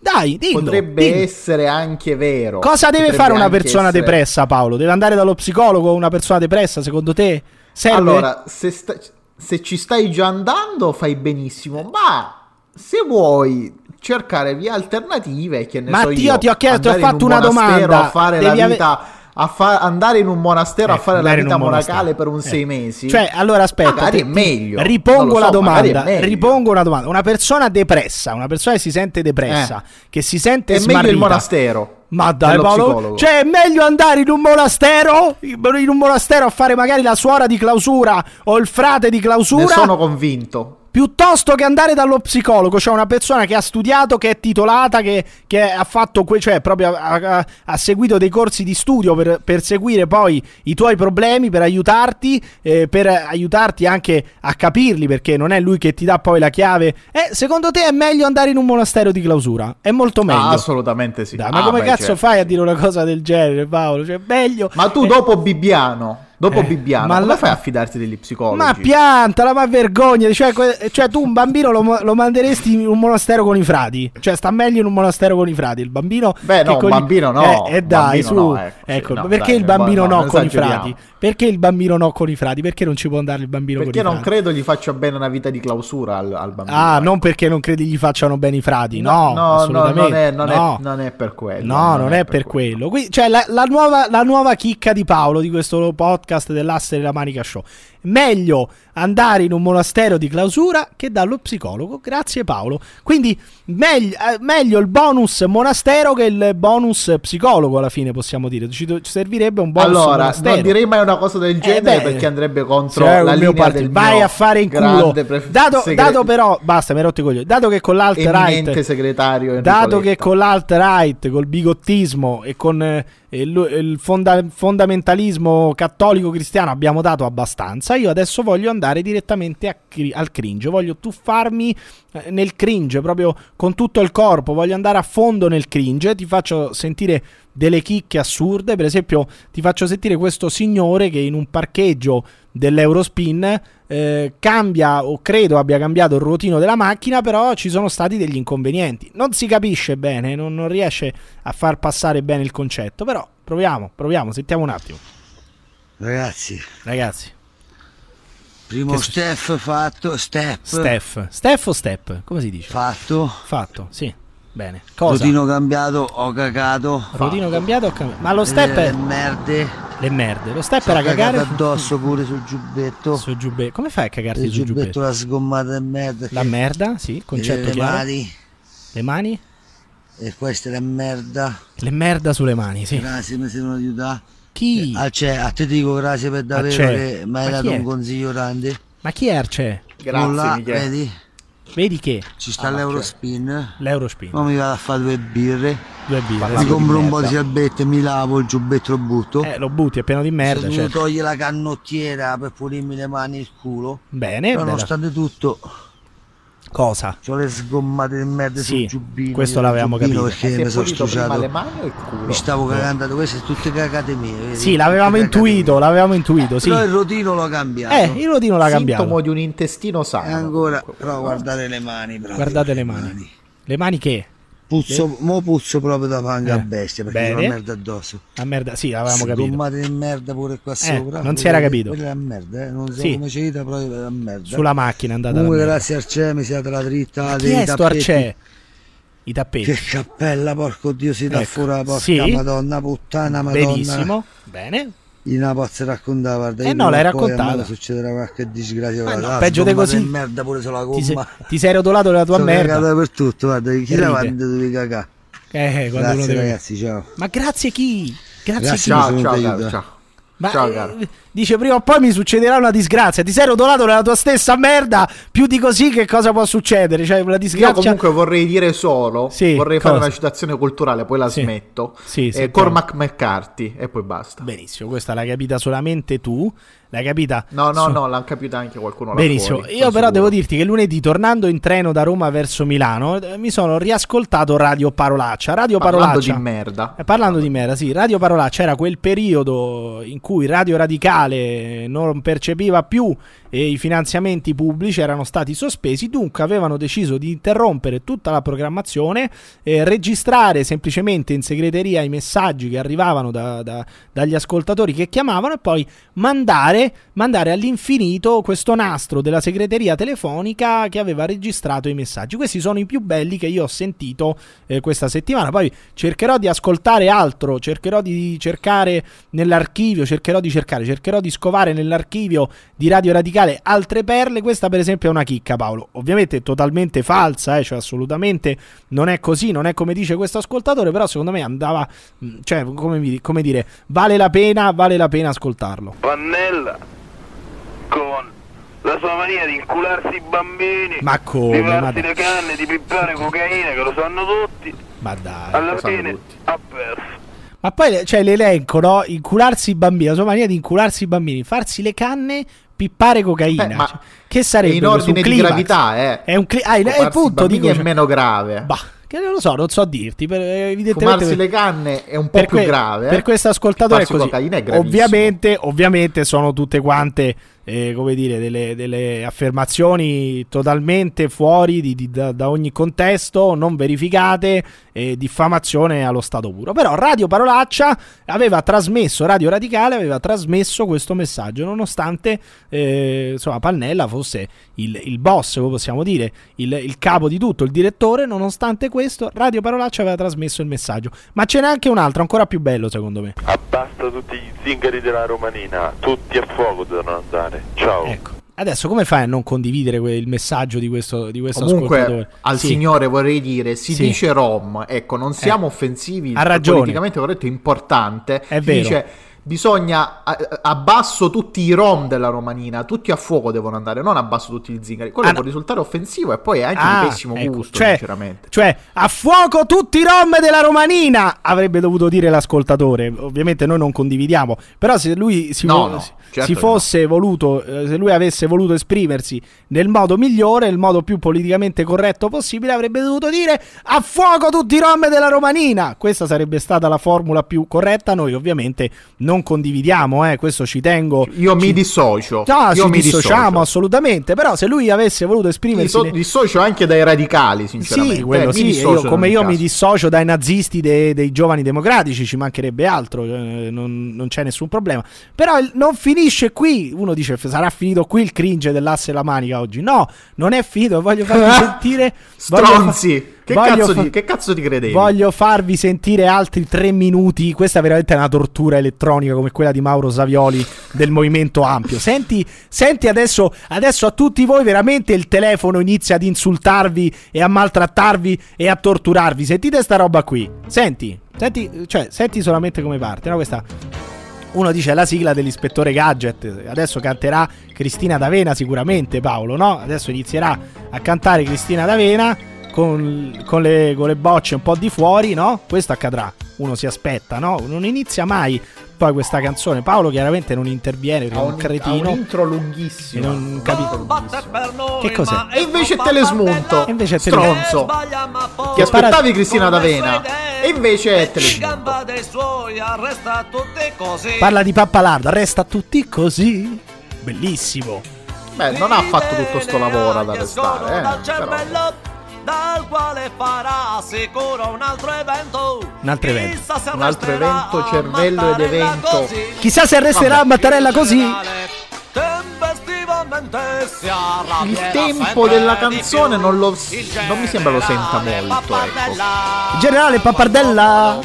Dai, dillo. Potrebbe dillo. essere anche vero. Cosa deve Potrebbe fare una persona essere- depressa, Paolo? Deve andare dallo psicologo una persona depressa, secondo te? Serve? Allora, se, sta- se ci stai già andando, fai benissimo. Ma se vuoi cercare vie alternative, che ne Ma so io, ti ho chiesto, ho fatto un una domanda. A fare Devi la ave- vita. A fa- andare in un monastero a Ecco, fare la vita monastero. monacale per un Eh. sei mesi. Cioè, allora aspetta, Magari ti- è meglio. Ripongo la so, è domanda. meglio. Ripongo una domanda. Una persona depressa, una persona che si sente depressa, che si sente è meglio smarrita. il monastero. Ma dai, Paolo, psicologo. cioè è meglio andare in un monastero? In un monastero a fare magari la suora di clausura o il frate di ne clausura? sono convinto. Piuttosto che andare dallo psicologo, cioè una persona che ha studiato, che è titolata, che, che ha fatto, que- cioè proprio ha, ha- ha seguito dei corsi di studio per, per seguire poi i tuoi problemi, per aiutarti, eh, per aiutarti anche a capirli, perché non è lui che ti dà poi la chiave. Eh, secondo te è meglio andare in un monastero di clausura? È molto meglio. Ah, assolutamente sì. Dai, ma Ah, come beh, cazzo certo. fai a dire una cosa del genere, Paolo? Cioè, meglio. Ma tu dopo Bibbiano Dopo Eh, Bibbiano, ma come la- fai a fidarti degli psicologi? Ma piantala, ma vergogna. Cioè, que- cioè, tu un bambino lo, lo manderesti in un monastero con i frati. Cioè, sta meglio in un monastero con i frati. Il bambino. Beh, no, un con gli- bambino no, Eh, eh, un dai, su. no, ecco, ecco, no, perché dai, il bambino no, no, non con i frati? Perché il bambino no con i frati? Perché non ci può andare il bambino Perché con i non frati? credo gli faccia bene una vita di clausura al, al bambino. Ah, ecco. non perché non credi gli facciano bene i frati, no, no, assolutamente. non, è, non, no. È, non è per quello. No, non, è, per quello. Qui- cioè, la, la nuova, la nuova chicca di Paolo di questo podcast dell'asse della Manica Show. Meglio andare in un monastero di clausura che dallo psicologo. Grazie Paolo. Quindi meglio, eh, meglio il bonus monastero che il bonus psicologo alla fine possiamo dire. Ci, ci servirebbe un bonus Allora, monastero. non direi mai una cosa del genere Eh, beh, perché andrebbe contro Cioè, la linea part- del vai a fare in culo. pref- Dato, segre- dato però, basta, mi hai rotto i coglioni. Dato che con l'alt-right segretario Dato che con l'alt-right, col bigottismo e con eh, il, il fonda- fondamentalismo cattolico cristiano abbiamo dato abbastanza, io adesso voglio andare direttamente cri- al cringe, voglio tuffarmi eh, nel cringe proprio con tutto il corpo, voglio andare a fondo nel cringe, ti faccio sentire delle chicche assurde, per esempio ti faccio sentire questo signore che in un parcheggio dell'Eurospin eh, cambia o credo abbia cambiato il ruotino della macchina, però ci sono stati degli inconvenienti. Non si capisce bene, non, non riesce a far passare bene il concetto, però proviamo, proviamo, sentiamo un attimo. Ragazzi, Ragazzi, primo Che- step fatto, step Steph, Steph o Step? Come si dice? fatto, Fatto, sì. Bene. Cosa? rotino cambiato, ho cagato. Rodino cambiato o cambiato? Ma lo step Eh, è... merde. Le merde. Lo step era cagare addosso pure sul giubbetto. sul giubbetto. Come fai a cagarti il sul giubbetto giubbetto? la sgommata di merda. La merda, sì, concetto le chiaro. mani. Le mani? E questa è la merda. Le merda sulle mani, sì. Grazie, mi devono aiutare. Chi? Ah, cioè, a te dico grazie per davvero c'è. che mi hai Ma dato un consiglio grande. Ma chi è Arce? Grazie, Là, Michele. vedi? Vedi che? Ci sta Ah, l'Eurospin. L'Eurospin. Ma mi vado a fare due birre. Due birre. Mi compro un po' di salbette, mi lavo il giubbetto lo butto. Eh, lo butti, è pieno di merda. Se Certo. togli la canottiera per pulirmi le mani e il culo. Bene, Però nonostante tutto, Cosa? ho le sgommate di merda Sì, sul giubbino. questo l'avevamo giubbino capito. Perché mi sono stuciato. le mani o il culo? Mi stavo cagando, queste sono tutte cagate mie. vedi? Sì, l'avevamo intuito, l'avevamo intuito, sì. Però il rotino l'ho cambiato. Eh, il rodino l'ha Sintomo cambiato. di un intestino E sano. ancora, comunque. però guardate le mani. Proprio, Guardate le mani. Le mani che? Puzzo, mo puzzo proprio da panga Eh, a bestia perché bene. c'è una merda addosso. La merda, sì, l'avevamo capito. Sgommate di merda pure qua sopra. non si era capito. Quella è la merda, eh. Non so Sì. come ci dita, però è la merda. Sulla macchina è andata la Comunque grazie Arce mi siete la dritta Chi dei sto tappeti. Arce? I tappeti. Che cappella, porco dio, si dà Ecco, fuori, porca sì. madonna, puttana, madonna. Benissimo. Bene. In una pozza raccontava, guarda. Eh no, l'hai raccontata. succederà qualche disgrazia. Ma guarda, no, la peggio di così. merda pure sulla Ti, sei- gomma. ti sei rotolato della tua Sono merda. cagata per tutto, guarda, chi la quando devi cagare. Eh, quando uno Grazie deve- ragazzi, ciao. Ma grazie chi? Grazie, Grazie, chi? Ciao, ciao, caro, aiuto. ciao. Ma, Ciao, eh, caro. Dice prima o poi mi succederà una disgrazia. Ti sei rotolato nella tua stessa merda. Più di così, che cosa può succedere? Cioè, una Io disgrazia. comunque vorrei dire solo, Sì, vorrei fare cosa? una citazione culturale, poi la Sì. smetto. Sì, Eh, sì, Cormac McCarthy e poi basta. Benissimo, questa l'hai capita solamente tu. L'hai capita? No, no, su- no, l'ha capita anche qualcuno Benissimo, fuori, io però sicuro. devo dirti che lunedì tornando in treno da Roma verso Milano eh, mi sono riascoltato Radio Parolaccia. Radio Parlando Parolaccia. di merda. Eh, parlando di merda, sì, Radio Parolaccia era quel periodo in cui Radio Radicale non percepiva più e i finanziamenti pubblici erano stati sospesi, dunque avevano deciso di interrompere tutta la programmazione, eh, registrare semplicemente in segreteria i messaggi che arrivavano da- da- dagli ascoltatori che chiamavano e poi mandare, mandare all'infinito questo nastro della segreteria telefonica che aveva registrato i messaggi. Questi sono i più belli che io ho sentito eh, questa settimana. Poi cercherò di ascoltare altro, cercherò di cercare nell'archivio, cercherò di cercare, cercherò di scovare nell'archivio di Radio Radicale altre perle. Questa, per esempio, è una chicca, Paolo. Ovviamente è totalmente falsa, eh, cioè assolutamente non è così, non è come dice questo ascoltatore, però secondo me andava, mh, cioè, come, come dire, vale la pena, vale la pena ascoltarlo. Pannella con la sua mania di incularsi i bambini, Ma come? di farsi le canne, di pippare cocaina, che lo sanno tutti, Ma dai. alla fine ha perso. Ma poi c'è l'elenco, no? Incularsi i bambini, la sua mania di incularsi i bambini, farsi le canne, pippare cocaina. Eh, Cioè, che È sarebbe in ordine di gravità, eh. È un cli- ah, è punto, dico, è cioè- meno grave. Bah, Che non lo so, non so dirti. Per, evidentemente Fumarsi le canne è un po' più que- grave. eh. Per questo ascoltatore è così. cocaina è. Ovviamente, ovviamente sono tutte quante, eh, come dire, delle, delle affermazioni totalmente fuori di- di- da, da ogni contesto, non verificate, eh, diffamazione allo stato puro. Però Radio Parolaccia aveva trasmesso, Radio Radicale aveva trasmesso questo messaggio, nonostante eh, insomma, Pannella fosse il, il boss, possiamo dire, il, il capo di tutto, il direttore, nonostante questo, Radio Parolaccia aveva trasmesso il messaggio. Ma ce n'è anche un altro, ancora più bello secondo me. Abbassa tutti gli zingari della Romanina, tutti a fuoco devono andare. Ciao. Ecco. Adesso come fai a non condividere que- il messaggio di questo, di questo ascoltatore? Comunque, al Sì. signore vorrei dire: si Sì. dice Rom, ecco, non siamo Eh. offensivi. Ha ragione. Politicamente corretto, importante. È Si vero. Dice, bisogna abbasso tutti i Rom della Romanina, tutti a fuoco devono andare, non abbasso tutti gli zingari. Quello Ah, può no. risultare offensivo e poi è anche Ah, di pessimo ecco, gusto, cioè- sinceramente. Cioè, a fuoco tutti i rom della Romanina! Avrebbe dovuto dire l'ascoltatore. Ovviamente noi non condividiamo. Però se lui si, No, vo- no, certo si fosse voluto, eh, se lui avesse voluto esprimersi nel modo migliore, il modo più politicamente corretto possibile, avrebbe dovuto dire a fuoco tutti i rom della Romanina! Questa sarebbe stata la formula più corretta. Noi ovviamente non condividiamo, eh, questo ci tengo. Io ci- mi dissocio. No, io ci mi dissociamo dissocio. assolutamente. Però se lui avesse voluto esprimersi. Disso- ne- dissocio anche dai radicali, sinceramente. sì, quello Eh, mi sì, io- come io caso. mi dissocio dai nazisti de- dei giovani democratici, ci mancherebbe altro, eh, non, non c'è nessun problema. Però il- non finisce qui, uno dice sarà finito qui il cringe dell'asse e la manica oggi. No, non è finito, voglio farvi sentire... voglio fa- Stronzi! Che, cazzo fa- di, che cazzo ti credevi? Voglio farvi sentire altri tre minuti. Questa è veramente una tortura elettronica come quella di Mauro Savioli del Movimento Ampio. Senti, senti adesso, adesso a tutti voi veramente il telefono inizia ad insultarvi e a maltrattarvi e a torturarvi. Sentite sta roba qui. Senti, senti, cioè, senti solamente come parte, no? Questa. Uno dice la sigla dell'ispettore Gadget. Adesso canterà Cristina D'Avena, sicuramente Paolo, no? Adesso inizierà a cantare Cristina D'Avena con, con le, con le bocce un po' di fuori, no? Questo accadrà. Uno si aspetta, no? Non inizia mai poi questa canzone. Paolo chiaramente non interviene perché è un, un ha cretino. un intro lunghissimo. non capisco. Che cos'è? E invece telesmunto. E invece è tele- Stronzo. Ti Che aspettavi Cristina D'Avena. E invece è telesmunto. Parla di Pappalardo, resta tutti così. Bellissimo. Beh, non ha fatto tutto sto lavoro ad arrestare, eh. Però. Dal quale farà sicuro un altro evento. Un altro evento. Un altro evento, cervello ed evento. così. Chissà se arresterà Vabbè. Mattarella così. Il tempo della canzone non, lo, non mi sembra lo senta molto, ecco. Generale Pappardella.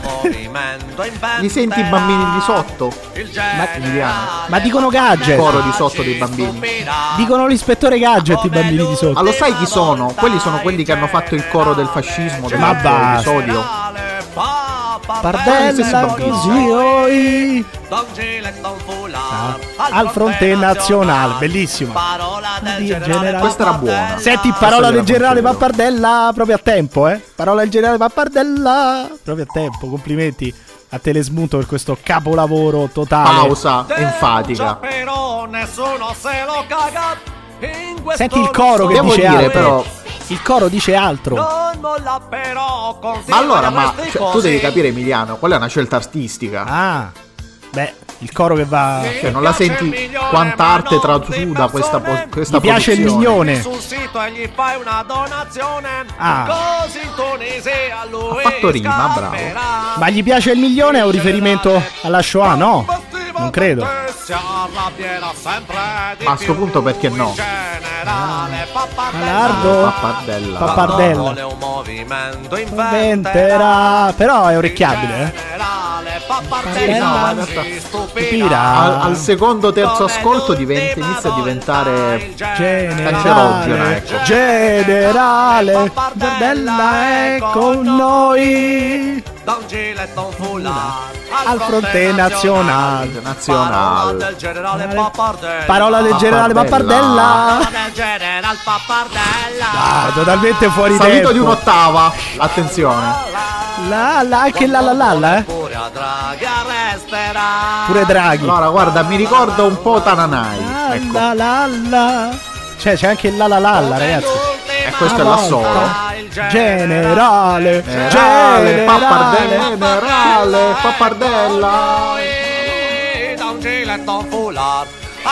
Li senti i bambini di sotto? Emiliano. Ma dicono gadget. Il coro di sotto dei bambini. Dicono l'ispettore gadget i bambini di sotto. Ma lo sai chi sono? Quelli sono quelli che hanno fatto il coro del fascismo Ma dell'altro basta. episodio. Pardella così oi. Fular, Al fronte nazionale, bellissimo. Parola del generale generale. Questa era buona. Senti, Questa parola del generale. Pappardella proprio a tempo, eh. Parola del generale Pappardella proprio a tempo. Complimenti a Telesmuto per questo capolavoro totale. Pausa enfatica. Però nessuno se lo caga. Senti il coro che Devo dice dire, altro. però- Il coro dice altro. Non molla però Ma allora, ma cioè, tu devi capire, Emiliano, quella è una scelta artistica. Ah. Beh, il coro che va Cioè, non la senti quanta arte trasuda questa, po- questa Gli piace il miglione. sul sito e gli fai una donazione. Ah. Così in Tunisia lui Ha fatto rima, bravo. Ma gli piace il milione? È un riferimento alla Shoah? No, non credo. Ma a sto punto perché no? Generale Malardo. Pappardella. Pappardella. Vuole un movimento Inventerà. Però è orecchiabile, eh. Pappardella no, stupirà. Al, al secondo terzo ascolto diventa, inizia a diventare cancerogena, ecco. Generale Pappardella è con noi Don Gile, Don Fular, al fronte nazionale. Parola nazionale. del generale Pappardella. Parola del generale Pappardella. Parola del generale Pappardella. Ah, totalmente fuori Salito tempo. di un'ottava. Attenzione. La la anche la la la la, eh. Pure a Draghi arresterà. Pure Draghi. Allora, guarda, mi ricorda un po' Tananai. Ecco. La la la. Cioè, c'è anche il la la la la, ragazzi. E questo è l'assolo. Volta. Il Generale, Generale, generale. pappardella, generale, pappardella. Da un foulard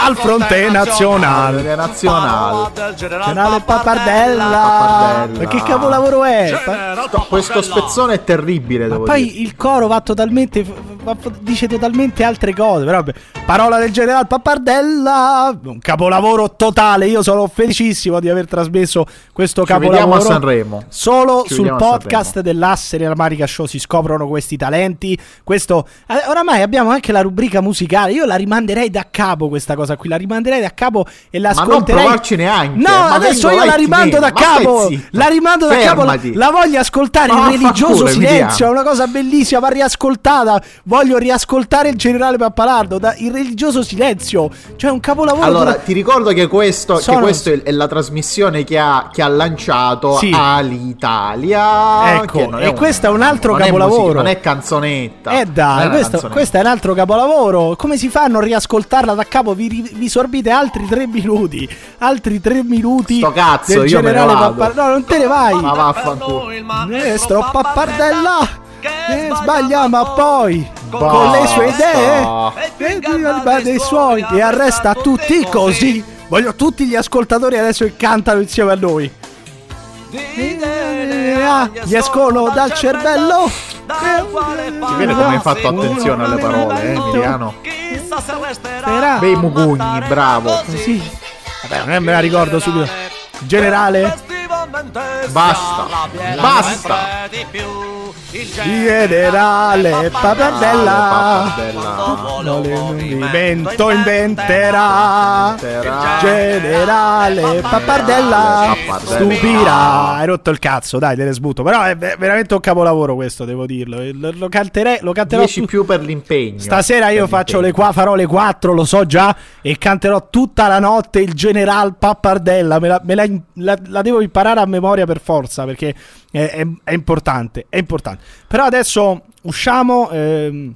Al fronte nazionale. Nazionale, nazionale. generale Pappardella. Ma che capolavoro è? Pa- Questo spezzone è terribile, Ma devo dire. poi il coro va totalmente. va- dice totalmente altre cose. Però, vabbè. parola del generale Pappardella. Un capolavoro totale. Io sono felicissimo di aver trasmesso questo Ci capolavoro. a Sanremo. Solo Ci sul podcast dell'Asse della Marica Show si scoprono questi talenti. Questo. eh, oramai abbiamo anche la rubrica musicale. Io la rimanderei da capo questa cosa qui. La rimanderei da capo e la Ma non ascolterei. provarci neanche. No, adesso io la rimando da capo. La rimando da capo. La, voglio ascoltare Ma in religioso vaffanculo, silenzio. È una cosa bellissima. Va riascoltata. Voglio riascoltare il generale Pappalardo da, in religioso silenzio. Cioè, un capolavoro. Allora, dura- ti ricordo che questo, Sono- che questo è, è la trasmissione che ha, che ha lanciato Sì. all'Italia. Ecco, e questo è un altro non capolavoro. musica, non è canzonetta. Eh è dai, questo, questo è un altro capolavoro. Come si fa a non riascoltarla da capo? Vi, vi sorbite altri tre minuti. Altri tre minuti. Sto cazzo, del io me ne generale vado. Pappar- No, non te ne vai. Ma vaffanculo. Maestro Pappardella. Eh, sbaglia, ma poi Basta. con le sue idee e diva dei suoi e arresta tutti così. Voglio tutti gli ascoltatori adesso che cantano insieme a noi. Eh, ah, Gli escono dal cervello. Si vede come hai fatto attenzione alle parole, eh, Emiliano. Resterà. Bei mugugni, bravo. Sì. Vabbè, non me la ricordo subito. Generale. Basta. Basta. Il Generale Pappardella. Pappardella. Movimento inventerà. Inventerà. Generale Pappardella. Stupirà. Hai rotto il cazzo, dai, te ne sbuto. Però è ve- veramente un capolavoro questo, devo dirlo. Lo, canterei, lo canterò 10 tu- più per l'impegno. Stasera io faccio le qua, farò le 4, lo so già, e canterò tutta la notte il General Pappardella. Me la, me la- la- la devo imparare a memoria per forza perché è, è- è importante, è importante. Però adesso usciamo, ehm,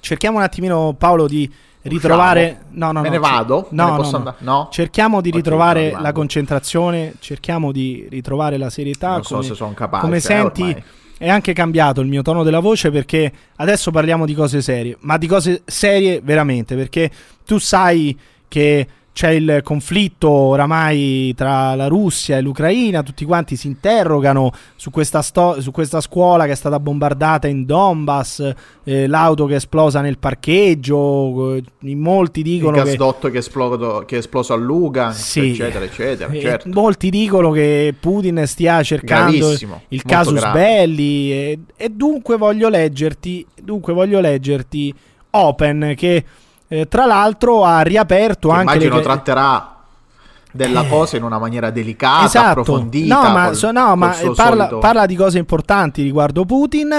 cerchiamo un attimino Paolo di ritrovare... No, no, Me no, ne vado? No, Me ne no, no. Cerchiamo di ritrovare la concentrazione, cerchiamo di ritrovare la serietà. Non so come, se son capace, Come eh, senti, ormai. è anche cambiato il mio tono della voce perché adesso parliamo di cose serie, ma di cose serie veramente, perché tu sai che c'è il conflitto oramai tra la Russia e l'Ucraina, tutti quanti si interrogano su questa, sto- su questa scuola che è stata bombardata in Donbass, eh, l'auto che è esplosa nel parcheggio, eh, molti Il dicono che... gasdotto che, è esplodo- che è esploso a Lugansk, Sì. eccetera, eccetera. Eh, certo. Molti dicono che Putin stia cercando Gravissimo, il casus grave. belli e, e dunque voglio leggerti, dunque voglio leggerti Open che eh, tra l'altro ha riaperto Che anche immagino le tratterà della Eh. cosa in una maniera delicata, Esatto, approfondita. no, ma, col- so- no, ma parla, parla di cose importanti riguardo Putin.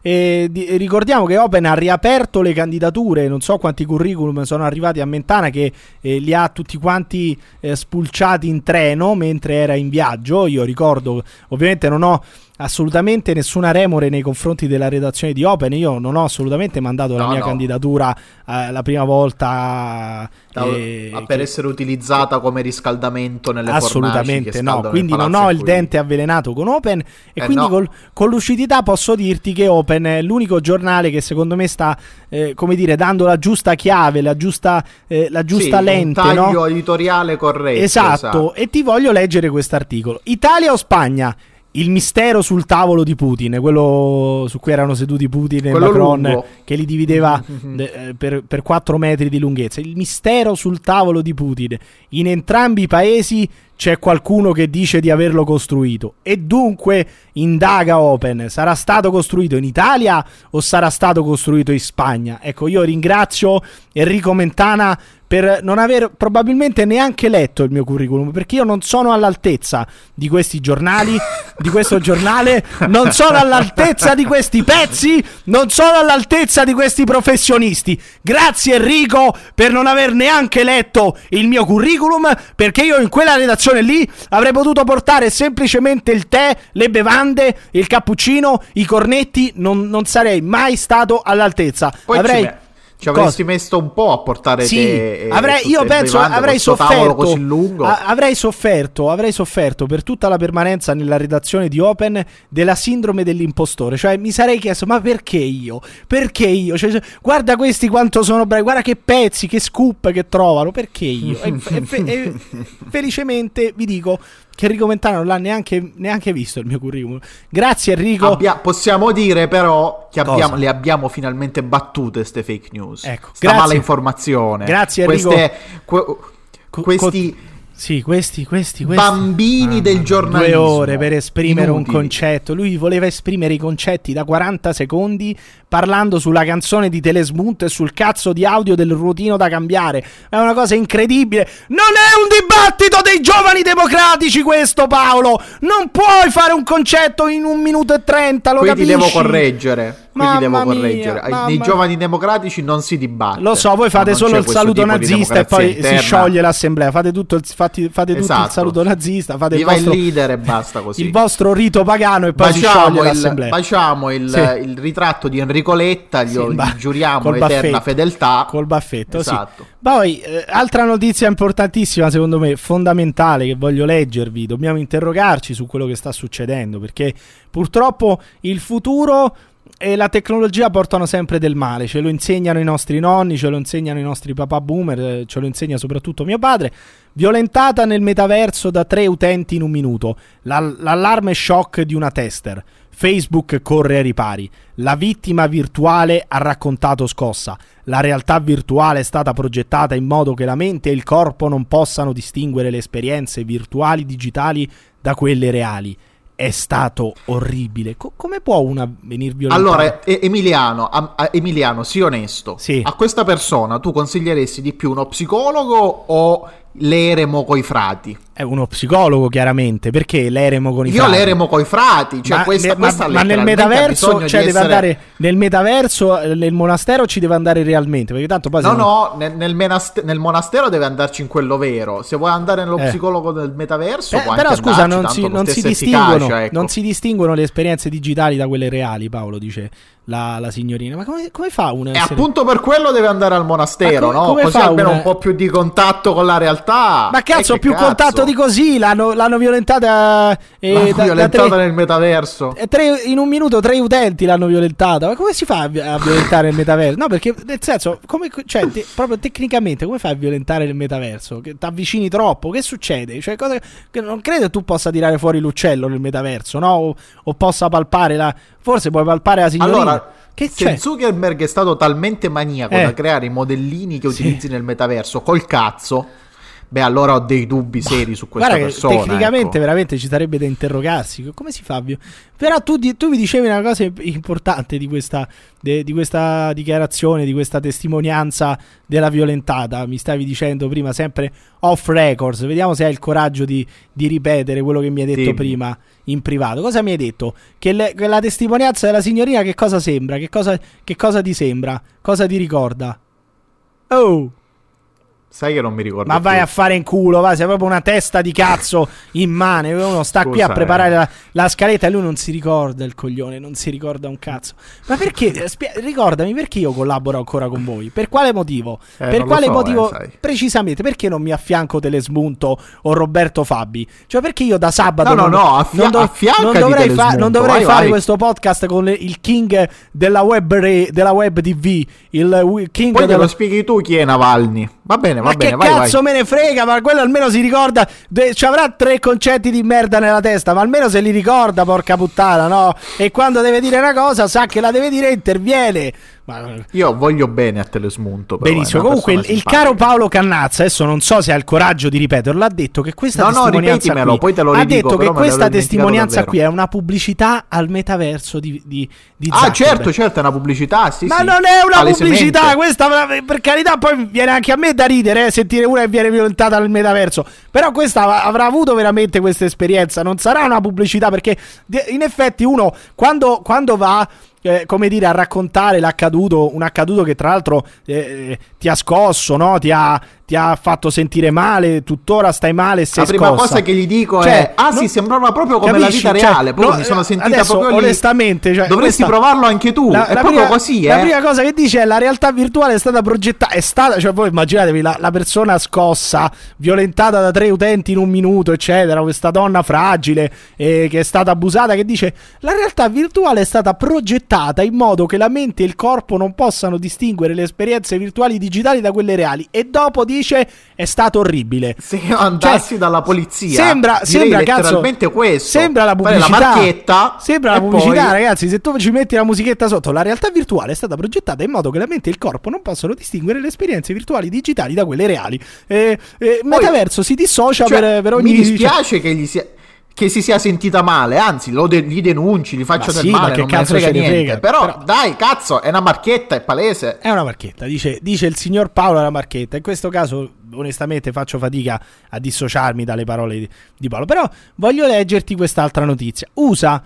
E di- ricordiamo che Open ha riaperto le candidature. Non so quanti curriculum sono arrivati a Mentana, che eh, li ha tutti quanti eh, spulciati in treno mentre era in viaggio. Io ricordo, ovviamente, non ho assolutamente nessuna remore nei confronti della redazione di Open. Io non ho assolutamente mandato la No, mia no. candidatura eh, la prima volta. eh, per che- essere utilizzata come riscaldamento nelle Assolutamente no, quindi non ho il cui- dente avvelenato con Open e Eh, quindi no. col- con lucidità posso dirti che Open è l'unico giornale che secondo me sta, eh, come dire, dando la giusta chiave, la giusta, eh, la giusta Sì, lente, un taglio no? editoriale corretto. Esatto, e ti voglio leggere quest'articolo. Italia o Spagna? Il mistero sul tavolo di Putin, quello su cui erano seduti Putin e Quello Macron, lungo. che li divideva de- eh, per, per 4 metri di lunghezza. Il mistero sul tavolo di Putin. In entrambi i paesi c'è qualcuno che dice di averlo costruito. E dunque, indaga Open, sarà stato costruito in Italia o sarà stato costruito in Spagna? Ecco, io ringrazio Enrico Mentana per non aver probabilmente neanche letto il mio curriculum, perché io non sono all'altezza di questi giornali, di questo giornale, non sono all'altezza di questi pezzi, non sono all'altezza di questi professionisti. Grazie Enrico per non aver neanche letto il mio curriculum, perché io in quella redazione lì avrei potuto portare semplicemente il tè, le bevande, il cappuccino, i cornetti, non, non sarei mai stato all'altezza. Poi avrei ci, avresti messo un po' a portare Sì, te, eh, avrei, io penso avrei sofferto, così lungo. a- avrei sofferto, avrei sofferto per tutta la permanenza nella redazione di Open della sindrome dell'impostore, cioè mi sarei chiesto ma perché io? Perché io? Cioè, guarda questi quanto sono bravi, guarda che pezzi, che scoop che trovano, perché io? E- e- e felicemente vi dico che Enrico Mentana non l'ha neanche, neanche visto il mio curriculum. Grazie Enrico. Abbia- possiamo dire però che abbiamo, le abbiamo finalmente battute queste fake news. Ecco, Sta grazie. mala informazione. Grazie, Enrico. Queste, que- questi co- sì, questi, questi, questi. bambini del Due giornalismo. ore per esprimere un Inutili. concetto. Lui voleva esprimere i concetti da 40 secondi parlando sulla canzone di Telesmunt e sul cazzo di audio del ruotino da cambiare. È una cosa incredibile. Non è un dibattito dei giovani democratici questo, Paolo. Non puoi fare un concetto in un minuto e trenta, lo Qui ti capisci? devo correggere. Qui ti Mamma devo correggere. Nei giovani democratici non si dibatte. Lo so, voi fate solo il saluto nazista e poi si interna. scioglie l'assemblea. Fate tutto il, fatti- fate tutto il Esatto. saluto nazista, fate il Viva il vostro, leader e basta così. il vostro rito pagano e poi si Baciamo scioglie il, l'assemblea. baciamo il, Sì. il ritratto di Enrico Letta, gli, Sì, ba- giuriamo col eterna baffetto. fedeltà. Col baffetto, Esatto. sì. Poi, eh, altra notizia importantissima, secondo me, fondamentale, che voglio leggervi. Dobbiamo interrogarci su quello che sta succedendo, perché purtroppo il futuro e la tecnologia portano sempre del male. Ce lo insegnano i nostri nonni, ce lo insegnano i nostri papà boomer, eh, ce lo insegna soprattutto mio padre. Violentata nel metaverso da tre utenti in un minuto. La- l'allarme shock di una tester. Facebook corre ai ripari. La vittima virtuale ha raccontato scossa. La realtà virtuale è stata progettata in modo che la mente e il corpo non possano distinguere le esperienze virtuali digitali da quelle reali. È stato orribile. Co- come può una venir violentata? Allora, E- Emiliano, a- a- Emiliano, sii onesto. Sì. A questa persona tu consiglieresti di più uno psicologo o l'eremo coi frati? È uno psicologo, chiaramente. Perché l'eremo con i Io frati? l'eremo coi frati, cioè ma, questa, ma- questa ma nel letteralmente ha metaverso, cioè essere- andare nel metaverso, eh, nel monastero ci deve andare realmente. Perché tanto poi No, no, nel, nel menaste- nel monastero deve andarci in quello vero. Se vuoi andare nello Eh. psicologo del metaverso, Eh, però scusa, andarci, non si, non si efficacia, ecco. non si distinguono le esperienze digitali da quelle reali, Paolo, dice la, la signorina. Ma come, come fa una? E appunto per quello deve andare al monastero, come- no? come Così almeno una- un po' più di contatto con la realtà. Ma cazzo, Eh, che più cazzo? contatto di così, l'hanno, l'hanno violentata eh, L'hanno da- da violentata tre- nel metaverso. eh, tre- in un minuto tre utenti l'hanno violentata. Ma come si fa a violentare il metaverso? No, perché nel senso, come, cioè, te- proprio tecnicamente, come fai a violentare il metaverso? Che ti avvicini troppo? Che succede? Cioè, cosa, che non credo tu possa tirare fuori l'uccello nel metaverso, no? O, o possa palpare la. Forse puoi palpare la signorina. Allora, che c'è? Zuckerberg è stato talmente maniaco Eh. da creare i modellini che Sì. utilizzi nel metaverso col cazzo, beh, allora ho dei dubbi seri su questa Guarda persona. tecnicamente ecco. veramente ci sarebbe da interrogarsi. Come si fa? vi- Però tu, tu mi dicevi una cosa imp- importante di questa, de- di questa dichiarazione, di questa testimonianza della violentata. Mi stavi dicendo prima, sempre off records. Vediamo se hai il coraggio di, di ripetere quello che mi hai detto Dimmi. prima in privato. Cosa mi hai detto? Che, le- che la testimonianza della signorina che cosa sembra? Che cosa, che cosa ti sembra? Cosa ti ricorda? Oh! Sai che non mi ricordo Ma vai più. a fare in culo, va, sei proprio una testa di cazzo immane. Uno sta qui a Scusa, preparare eh. la, la scaletta e lui non si ricorda il coglione, non si ricorda un cazzo. Ma perché? eh, spie- ricordami perché io collaboro ancora con voi? Per quale motivo? Eh, per quale so, motivo eh, precisamente? Perché non mi affianco Telesmunto o Roberto Fabi? Cioè perché io da sabato No, no, non, no, affia- non, do- non dovrei, fa- non dovrei vai, fare vai. questo podcast con le- il king della web, re- della web TV, il king Poi te della- lo spieghi tu chi è Navalny. Va bene, va ma bene, che vai, cazzo vai. me ne frega? Ma quello almeno si ricorda. de- ci avrà tre concetti di merda nella testa, ma almeno se li ricorda, porca puttana, no? E quando deve dire una cosa, sa che la deve dire e interviene. Ma- Io voglio bene a Telesmunto. Però, Benissimo, comunque il, il caro Paolo Cannazza, adesso non so se ha il coraggio di ripeterlo, ha detto che questa No, no, testimonianza ripetimelo, qui, lo ha ridico, detto che questa testimonianza davvero. qui è una pubblicità al metaverso di, di, di Ah, Zuckerberg. certo, certo, è una pubblicità, sì, Ma sì. non è una pubblicità, questa per carità poi viene anche a me da ridere eh, sentire una che viene violentata nel metaverso. Però questa av- avrà avuto veramente questa esperienza, non sarà una pubblicità perché in effetti uno quando, quando va eh, come dire a raccontare l'accaduto, un accaduto che tra l'altro eh, ti ha scosso, no? ti, ha, ti ha fatto sentire male, tuttora stai male, sei La prima scossa. cosa che gli dico Cioè, è: Ah, non- sì, sembrava proprio come Capisci? la vita Cioè, reale. Proprio no, mi sono sentita adesso, proprio onestamente, cioè, Dovresti questa- provarlo anche tu. La, è la proprio prima, così, la eh. prima cosa che dice è la realtà virtuale è stata progettata, è stata, cioè voi immaginatevi la, la persona scossa, violentata da tre utenti in un minuto, eccetera, questa donna fragile eh, che è stata abusata, che dice la realtà virtuale è stata progettata in modo che la mente e il corpo non possano distinguere le esperienze virtuali digitali da quelle reali e dopo dice è stato orribile. Se io andassi dalla polizia, Cioè, Sembra, sembra cazzo, letteralmente questo. Sembra la pubblicità. la marchetta. Sembra la pubblicità, poi- ragazzi. Se tu ci metti la musichetta sotto, la realtà virtuale è stata progettata in modo che la mente e il corpo non possano distinguere le esperienze virtuali digitali da quelle reali. Eh, eh, metaverso si dissocia Cioè, per, per ogni Mi dispiace che gli sia. Che si sia sentita male, anzi, lo de- gli denunci, gli faccio Ma del sì, ma male, che non me ne cazzo frega niente. frega? Però, Però- dai, cazzo, è una marchetta, è palese. È una marchetta, dice, dice il signor Paolo alla marchetta. In questo caso, onestamente, faccio fatica a dissociarmi dalle parole di, di Paolo. Però voglio leggerti quest'altra notizia. USA.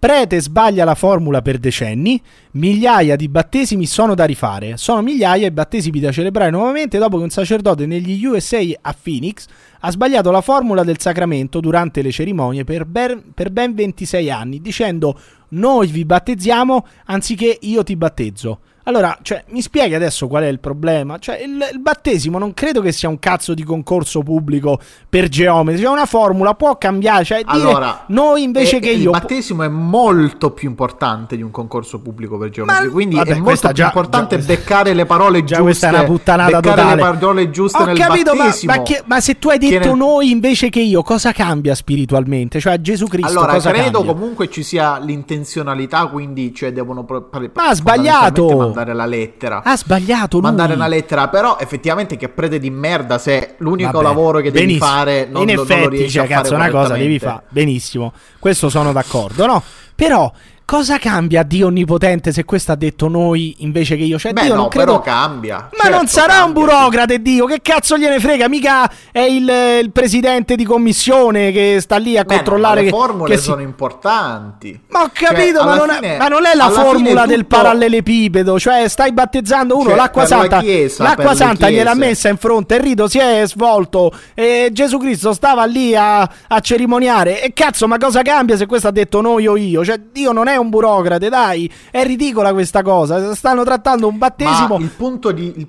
Prete sbaglia la formula per decenni, migliaia di battesimi sono da rifare. Sono migliaia i battesimi da celebrare nuovamente dopo che un sacerdote negli USA a Phoenix ha sbagliato la formula del sacramento durante le cerimonie per ben, per ben 26 anni, dicendo noi vi battezziamo anziché io ti battezzo. Allora, cioè, mi spieghi adesso qual è il problema? Cioè, il, il battesimo non credo che sia un cazzo di concorso pubblico per geometri. Cioè, una formula può cambiare. Cioè, Allora, noi invece e- che il io. battesimo è molto più importante di un concorso pubblico per geometria. Ma- quindi vabbè, è molto più importante già- beccare le parole giuste. questa è una puttanata beccare totale. le parole giuste Ho nel capito, ma, battesimo. ma che- ma se tu hai detto nel- noi invece che io, cosa cambia spiritualmente? Cioè, Gesù Cristo Allora, cosa credo cambia? comunque ci sia l'intenzionalità, quindi cioè devono pro- pre- Ma ha sbagliato! Mandare la lettera. Ha sbagliato lui. mandare una lettera, però effettivamente che prete di merda se l'unico Vabbè, lavoro che devi benissimo. fare non, in lo- non lo effetti, riesci cioè, a fare cazzo, una cosa devi fare benissimo. Questo sono d'accordo, no? Però cosa cambia Dio onnipotente se questo ha detto noi invece che io? Cioè, Beh, Dio no, non credo però cambia. Ma Certo, non sarà un cambia. burocrate Dio, che cazzo gliene frega? Mica è il, il presidente di commissione che sta lì a Beh, no, controllare ma le che, formule che si- sono importanti. Ma ho capito, Cioè, ma, non fine- è, ma non è la formula tutto- del parallelepipedo. Cioè, stai battezzando uno, Cioè, l'acqua per la santa. Chiesa, l'acqua santa gliel'ha messa in fronte. Il rito si è svolto. E Gesù Cristo stava lì a, a cerimoniare. E cazzo, ma cosa cambia se questo ha detto noi o io? Cioè, Dio non è un burocrate, dai. È ridicola questa cosa. Stanno trattando un battesimo. Ma il punto di il-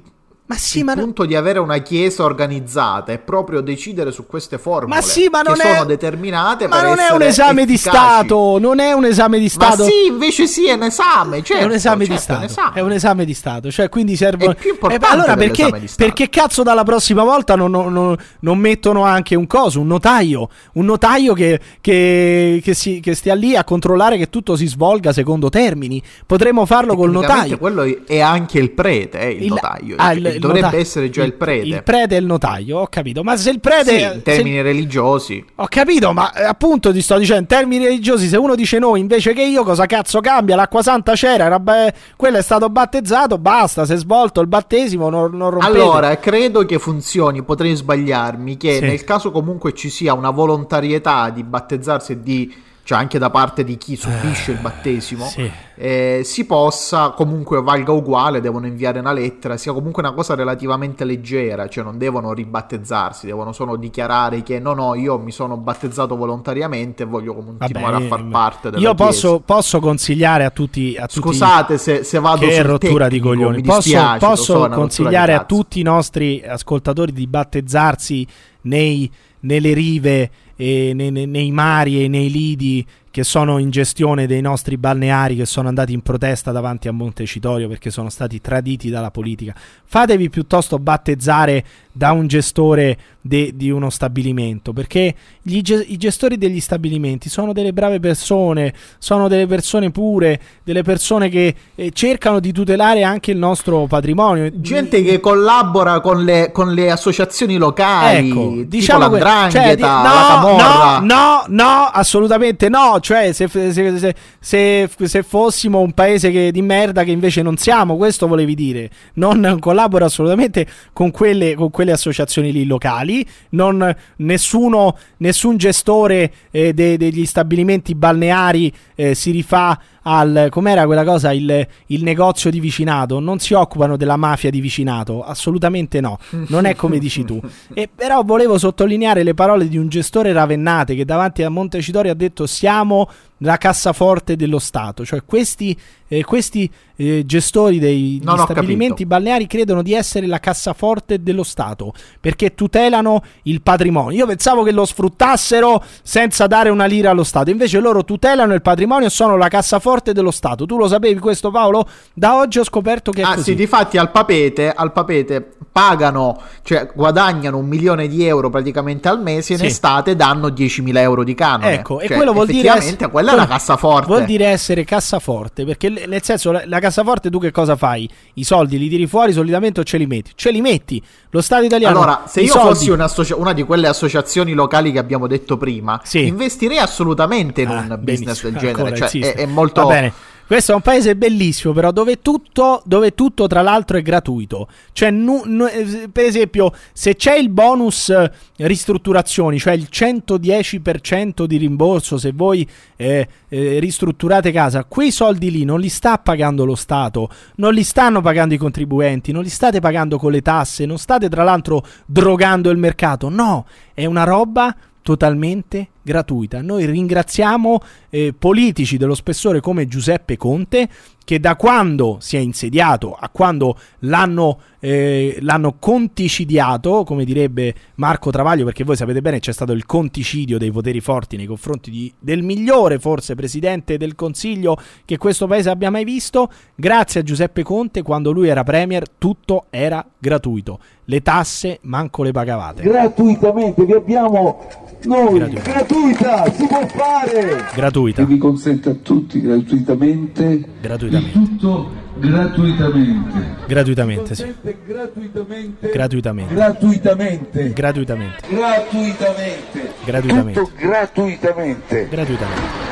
Ma sì, il ma punto di avere una chiesa organizzata è proprio decidere su queste formule Ma sì, ma non che è- sono determinate Ma non è un esame di efficaci. Stato, non è un esame di Ma Stato. sì, invece sì, è un esame, certo, è un esame certo, di Stato. È un esame. È un esame di Stato. Cioè, quindi servono. È più importante Eh, allora, perché, di perché cazzo dalla prossima volta non, non- non- non mettono anche un coso, un notaio? Un notaio che, che- che si- che stia lì a controllare che tutto si svolga secondo termini. Potremmo farlo col notaio. quello è anche il prete, eh, il, Il- notaio. ah, Cioè, il- il dovrebbe notaio. essere già il, prete. Il prete e il notaio, ho capito. Ma se il prete. Sì, in se- termini religiosi. Ho capito, ma eh, appunto ti sto dicendo, in termini religiosi, se uno dice noi invece che io, cosa cazzo cambia? L'acqua santa c'era, era be- quello è stato battezzato, basta, si è svolto il battesimo, non, non rompete. Allora, credo che funzioni, potrei sbagliarmi, che Sì. nel caso comunque ci sia una volontarietà di battezzarsi e di, cioè anche da parte di chi subisce il battesimo, Eh, sì. eh, si possa, comunque valga uguale, devono inviare una lettera, sia comunque una cosa relativamente leggera, cioè non devono ribattezzarsi, devono solo dichiarare che no, no, io mi sono battezzato volontariamente e voglio continuare Vabbè, a far io- parte della Io posso, posso consigliare a tutti, a tutti Scusate se, se vado che rottura di tecnico, coglioni. mi Posso, dispiace, so, posso rottura consigliare di a tutti i nostri ascoltatori di battezzarsi nei- nelle rive, e nei, nei- mari e nei lidi che sono in gestione dei nostri balneari che sono andati in protesta davanti a Montecitorio perché sono stati traditi dalla politica. Fatevi piuttosto battezzare da un gestore de- di uno stabilimento perché gli i gestori degli stabilimenti sono delle brave persone, sono delle persone pure, delle persone che eh, cercano di tutelare anche il nostro patrimonio. Gente che collabora con le, con le associazioni locali, Ecco, diciamo l'andrangheta, cioè, di- no, no, no, no, assolutamente no. Cioè, se, se- se- se- fossimo un paese che- di merda che invece non siamo, questo volevi dire. Non collaboro assolutamente con quelle, con quelle associazioni lì locali. Non, nessuno, nessun gestore eh, de- degli stabilimenti balneari eh, si rifà al com'era quella cosa il, il negozio di vicinato, non si occupano della mafia di vicinato, assolutamente no, non è come dici tu. E però volevo sottolineare le parole di un gestore Ravennate che davanti a Montecitorio ha detto siamo la cassaforte dello Stato, cioè questi, eh, questi eh, gestori dei stabilimenti capito. balneari credono di essere la cassaforte dello Stato perché tutelano il patrimonio. Io pensavo che lo sfruttassero senza dare una lira allo Stato, invece loro tutelano il patrimonio e sono la cassaforte dello Stato. Tu lo sapevi questo Paolo? Da oggi ho scoperto che è Ah così. sì, difatti al papete, al papete pagano, cioè guadagnano un milione di euro praticamente al mese, in Sì. estate danno 10.000 euro di canone. Ecco, e Cioè, quello vuol dire effettivamente ess- quella è vuol- cassaforte. Vuol dire essere cassaforte, perché nel senso la, la cassaforte tu che cosa fai? I soldi li tiri fuori solitamente o ce li metti? Ce li metti. Lo Stato italiano Allora, se io soldi- fossi una di quelle associazioni locali che abbiamo detto prima, Sì. investirei assolutamente in un Ah, business benissimo, del genere. Cioè, è, è molto. Va bene. Questo è un paese bellissimo, però dove tutto, dove tutto tra l'altro è gratuito. Cioè, nu- nu- eh, per esempio, se c'è il bonus eh, ristrutturazioni, cioè il 110% di rimborso se voi eh, eh, ristrutturate casa, quei soldi lì non li sta pagando lo Stato, non li stanno pagando i contribuenti, non li state pagando con le tasse, non state tra l'altro drogando il mercato. No, è una roba totalmente gratuita. Noi ringraziamo eh, politici dello spessore come Giuseppe Conte che da quando si è insediato a quando l'hanno, eh, l'hanno conticidiato, come direbbe Marco Travaglio, perché voi sapete bene c'è stato il conticidio dei poteri forti nei confronti di- del migliore forse presidente del Consiglio che questo paese abbia mai visto, grazie a Giuseppe Conte quando lui era premier tutto era gratuito. Le tasse manco le pagavate. gratuitamente, vi abbiamo noi, Gratuita. Gratuita, si può fare! Gratuita. E vi consente a tutti gratuitamente, Gratuitamente. tutto gratuitamente. Gratuitamente, sì. Gratuitamente, Gratuitamente. gratuitamente, Gratuitamente. gratuitamente, Gratuitamente. tutto gratuitamente. Gratuitamente.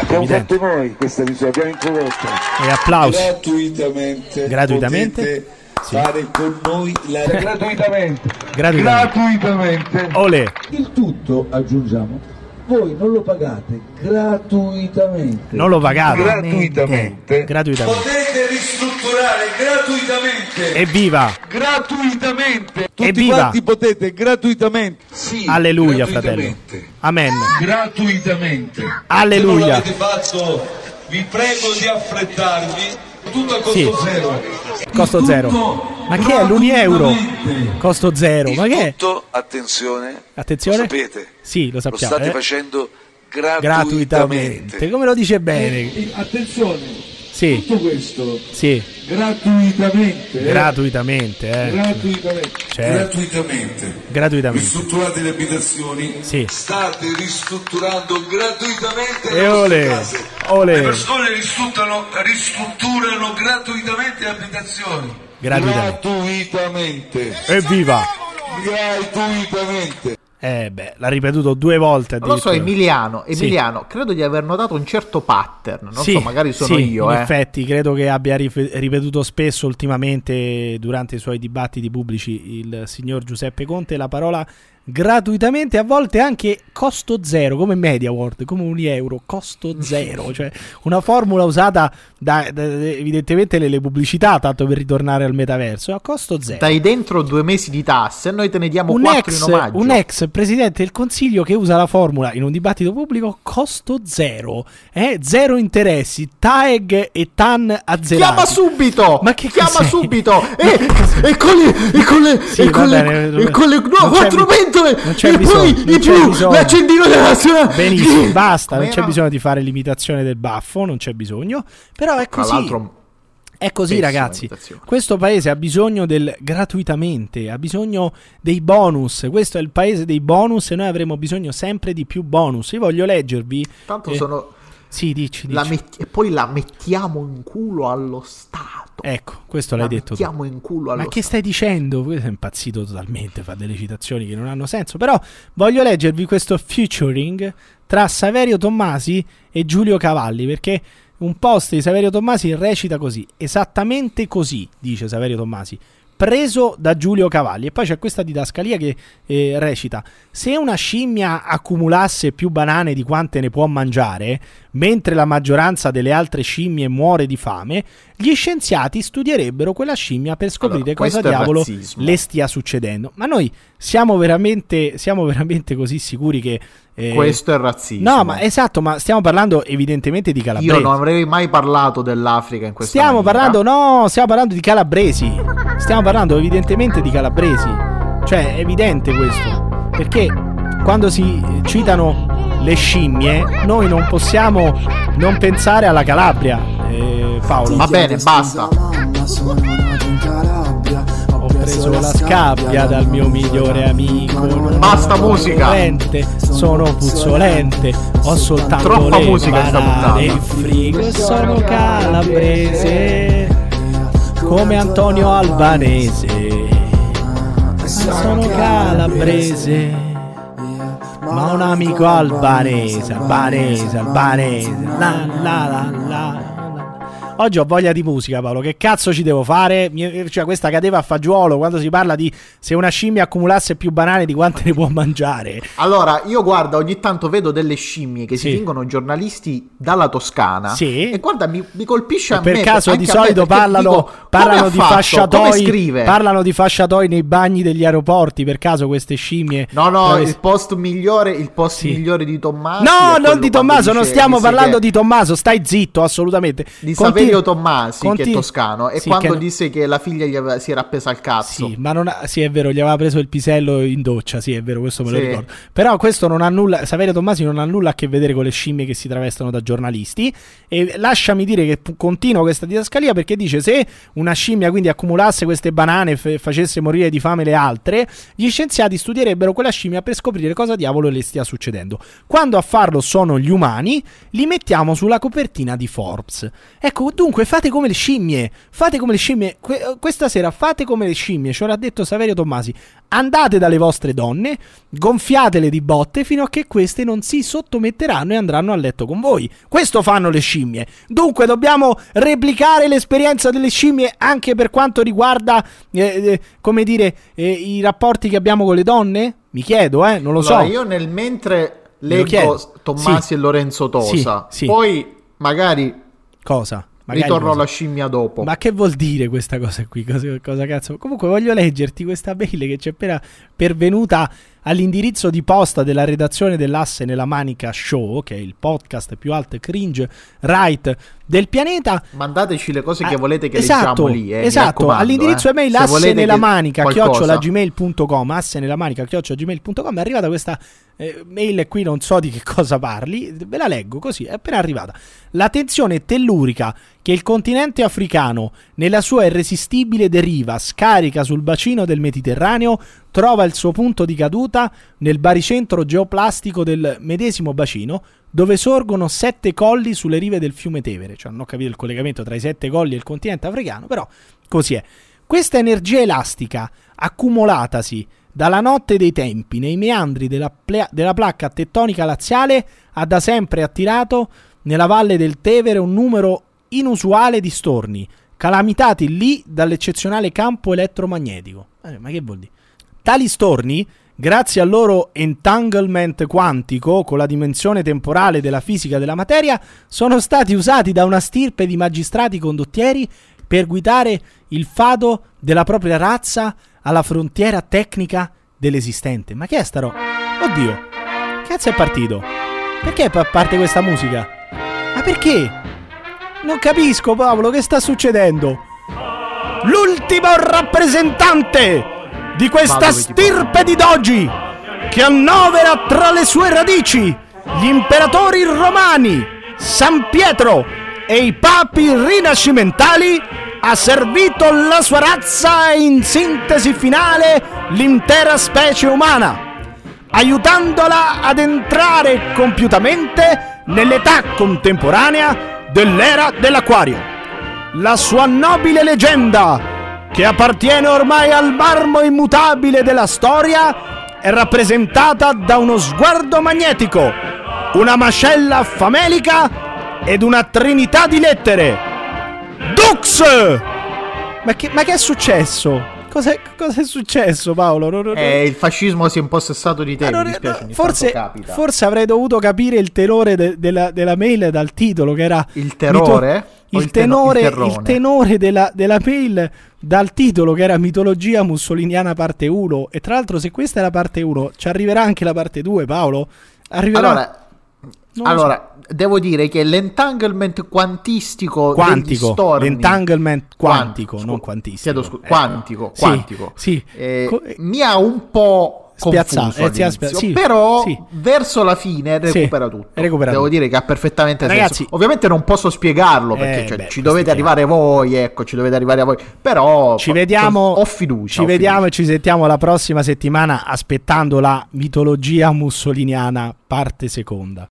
Abbiamo Evidente. fatto noi questa misura, abbiamo introdotto. E applausi. Gratuitamente. Gratuitamente. Sì. fare con noi la gratuitamente. Gratuitamente. Gratuitamente. Olè. Il tutto, aggiungiamo, voi non lo pagate gratuitamente. Non lo pagate. Gratuitamente. Gratuitamente. Potete ristrutturare gratuitamente. Evviva. Gratuitamente. Tutti Evviva. quanti potete gratuitamente. Sì, Alleluia, fratello. Amen. Gratuitamente. Alleluia. Se fatto, vi prego di affrettarvi. Tutto a costo Sì. zero. Costo Il zero. Ma che è l'uni euro? gratuitamente. Costo zero. Ma che è? Tutto, attenzione, Attenzione. lo sapete, Sì, lo lo sappiamo. state eh. facendo Gratuitamente. gratuitamente. Come lo dice bene? E attenzione, Sì. tutto questo Sì. gratuitamente. eh. Gratuitamente, eh. Gratuitamente. Certo. Gratuitamente. Gratuitamente. Ristrutturate le abitazioni. Sì. State ristrutturando gratuitamente E le ole. case. Ole. Le persone ristrutturano, ristrutturano gratuitamente le abitazioni. Gratuitamente. Gratuitamente. Evviva. Gratuitamente. Eh beh, l'ha ripetuto due volte. Non lo so, addirittura. Emiliano, Sì. Emiliano, credo di aver notato un certo pattern. Non Sì, so, magari sono sì, io, in eh. effetti, credo che abbia ripetuto spesso ultimamente durante i suoi dibattiti pubblici il signor Giuseppe Conte la parola gratuitamente, a volte anche costo zero, come Media World, come un euro, costo zero, cioè una formula usata da, da- evidentemente nelle pubblicità, tanto per ritornare al metaverso, a costo zero. Dai dentro due mesi di tasse e noi te ne diamo Un quattro ex, in omaggio. un ex presidente del consiglio che usa la formula in un dibattito pubblico costo zero, eh? zero interessi, TAEG e TAN azzerati. Chiama subito! Ma che Chiama cos'è? subito! E, e con le, e con le, Sì, e con le, bene, e con le no, quattro bi- non c'è e bisogno, poi non i c'è blu, bisogno. l'accendino della nazionale! Benissimo, basta, non c'è bisogno di fare l'imitazione del baffo, non c'è bisogno, però è così. l'altro, È così ragazzi, questo paese ha bisogno del gratuitamente, ha bisogno dei bonus, questo è il paese dei bonus e noi avremo bisogno sempre di più bonus. Io voglio leggervi... tanto eh, sono... Sì, dici, dici. la metti- e poi la mettiamo in culo allo Stato. Ecco, questo l'hai la detto tu. mettiamo in culo allo Ma che Stato. stai dicendo? Questo è impazzito totalmente, fa delle citazioni che non hanno senso. Però voglio leggervi questo featuring tra Saverio Tommasi e Giulio Cavalli, perché un post di Saverio Tommasi recita così, esattamente così, dice Saverio Tommasi, preso da Giulio Cavalli. E poi c'è questa didascalia che eh, recita, se una scimmia accumulasse più banane di quante ne può mangiare, mentre la maggioranza delle altre scimmie muore di fame, gli scienziati studierebbero quella scimmia per scoprire Allora, cosa questo diavolo razzismo. le stia succedendo. Ma noi siamo veramente, siamo veramente così sicuri che... eh, Questo è razzismo. No, ma esatto, ma stiamo parlando evidentemente di calabresi. Io non avrei mai parlato dell'Africa in questa Stiamo maniera. parlando, no, stiamo parlando di calabresi. Stiamo parlando evidentemente di calabresi. Cioè, è evidente questo. Perché quando si citano le scimmie, noi non possiamo non pensare alla Calabria. Eh, Paolo. Va bene, basta. Ho preso la scabbia dal mio migliore amico. Basta musica. corrente, sono puzzolente. Ho soltanto Troppa le musica banane in frigo e sono calabrese. Come Antonio Albanese. Sono calabrese. Ma un amico albanese, albanese, albanese. La la la la. Oggi ho voglia di musica, Paolo. Che cazzo ci devo fare? Mi- Cioè, questa cadeva a fagiolo quando si parla di se una scimmia accumulasse più banane di quante ne può mangiare. Allora, io guarda, ogni tanto vedo delle scimmie che Sì. si fingono giornalisti dalla Toscana. Sì. E guarda, mi, mi colpisce E a per me. caso anche di solito parlano, dico, parlano di fatto? Fasciatoi. Parlano di fasciatoi nei bagni degli aeroporti. Per caso queste scimmie. No, no, Travesti- il post migliore, il post Sì. migliore di Tommaso. No, non di Tommaso, non stiamo parlando di di Tommaso, stai zitto, assolutamente. di Continu- Saverio Tommasi, che è toscano, e Sì, quando che disse che la figlia gli aveva- si era appesa al cazzo. Sì, ma non ha- sì, è vero, gli aveva preso il pisello in doccia, sì, è vero, questo me lo Sì. ricordo. Però questo non ha nulla, Saverio Tommasi non ha nulla a che vedere con le scimmie che si travestono da giornalisti e lasciami dire che continuo questa didascalia perché dice se una scimmia quindi accumulasse queste banane e f- facesse morire di fame le altre, gli scienziati studierebbero quella scimmia per scoprire cosa diavolo le stia succedendo. Quando a farlo sono gli umani, li mettiamo sulla copertina di Forbes. Ecco, dunque fate come le scimmie, fate come le scimmie. Que- eh, questa sera fate come le scimmie, ce l'ha detto Saverio Tommasi. Andate dalle vostre donne, gonfiatele di botte fino a che queste non si sottometteranno e andranno a letto con voi. Questo fanno le scimmie. Dunque dobbiamo replicare l'esperienza delle scimmie anche per quanto riguarda, eh, eh, come dire, eh, i rapporti che abbiamo con le donne? Mi chiedo, eh, non lo Allora, so. io nel mentre leggo Tommasi Sì. e Lorenzo Tosa, Sì, sì. poi magari Cosa? Magari ritorno cosa? alla scimmia dopo. Ma che vuol dire questa cosa qui? Cosa, cosa cazzo? Comunque voglio leggerti questa mail che ci è appena pervenuta all'indirizzo di posta della redazione dell'Asse nella Manica Show, che è il podcast più alto e cringe right del pianeta. Mandateci le cose che Ah, volete che esatto, lì. Eh, esatto, raccomando, all'indirizzo eh. email Se asse nella manica chiocciolagmail.com asse nella manica chiocciolagmail.com è arrivata questa eh, mail qui non so di che cosa parli ve la leggo così è appena arrivata la tensione tellurica che il continente africano nella sua irresistibile deriva scarica sul bacino del Mediterraneo trova il suo punto di caduta nel baricentro geoplastico del medesimo bacino dove sorgono sette colli sulle rive del fiume Tevere. Cioè, non ho capito il collegamento tra i sette colli e il continente africano, però così è. Questa energia elastica, accumulatasi dalla notte dei tempi nei meandri della, plea- della placca tettonica laziale, ha da sempre attirato nella valle del Tevere un numero inusuale di storni, calamitati lì dall'eccezionale campo elettromagnetico. Eh, ma che vuol dire? Tali storni, grazie al loro entanglement quantico con la dimensione temporale della fisica della materia, sono stati usati da una stirpe di magistrati condottieri per guidare il fado della propria razza alla frontiera tecnica dell'esistente. Ma che è sta roba? Oddio, cazzo è partito? Perché pa- parte questa musica? Ma perché? Non capisco, Paolo, che sta succedendo? L'ultimo rappresentante di questa stirpe di dogi che annovera tra le sue radici gli imperatori romani, San Pietro e i papi rinascimentali, ha servito la sua razza e in sintesi finale l'intera specie umana, aiutandola ad entrare compiutamente nell'età contemporanea dell'era dell'acquario. La sua nobile leggenda, che appartiene ormai al marmo immutabile della storia, è rappresentata da uno sguardo magnetico, una mascella famelica ed una trinità di lettere. Dux! Ma che, ma che è successo? Cos'è, cos'è successo, Paolo? Non- non- Eh, il fascismo si è impossessato di te, non- mi dispiace, ogni forse, forse avrei dovuto capire il tenore de- della, della mail dal titolo, che era Il terrore? Il, il teno- tenore, il il tenore della, della mail dal titolo che era mitologia mussoliniana parte 1 e tra l'altro se questa è la parte 1 ci arriverà anche la parte 2 Paolo arriverà Allora, Non lo allora devo dire che l'entanglement quantistico Quantico, stormi l'entanglement quantico, Quan- non scu- quantistico. chiedo scu- Eh, quantico, sì, quantico. sì. Eh, Co- mi ha un po' Spiazzato, eh, spia- sì, però sì. verso la fine recupera tutto. recupera Devo tutto. dire che ha perfettamente Ragazzi- senso. Ovviamente non posso spiegarlo perché Eh, cioè, beh, ci dovete arrivare voi, ecco, ci dovete arrivare a voi. Però ci vediamo ho fiducia. ci ho vediamo fiducia. e ci sentiamo la prossima settimana aspettando la mitologia mussoliniana parte seconda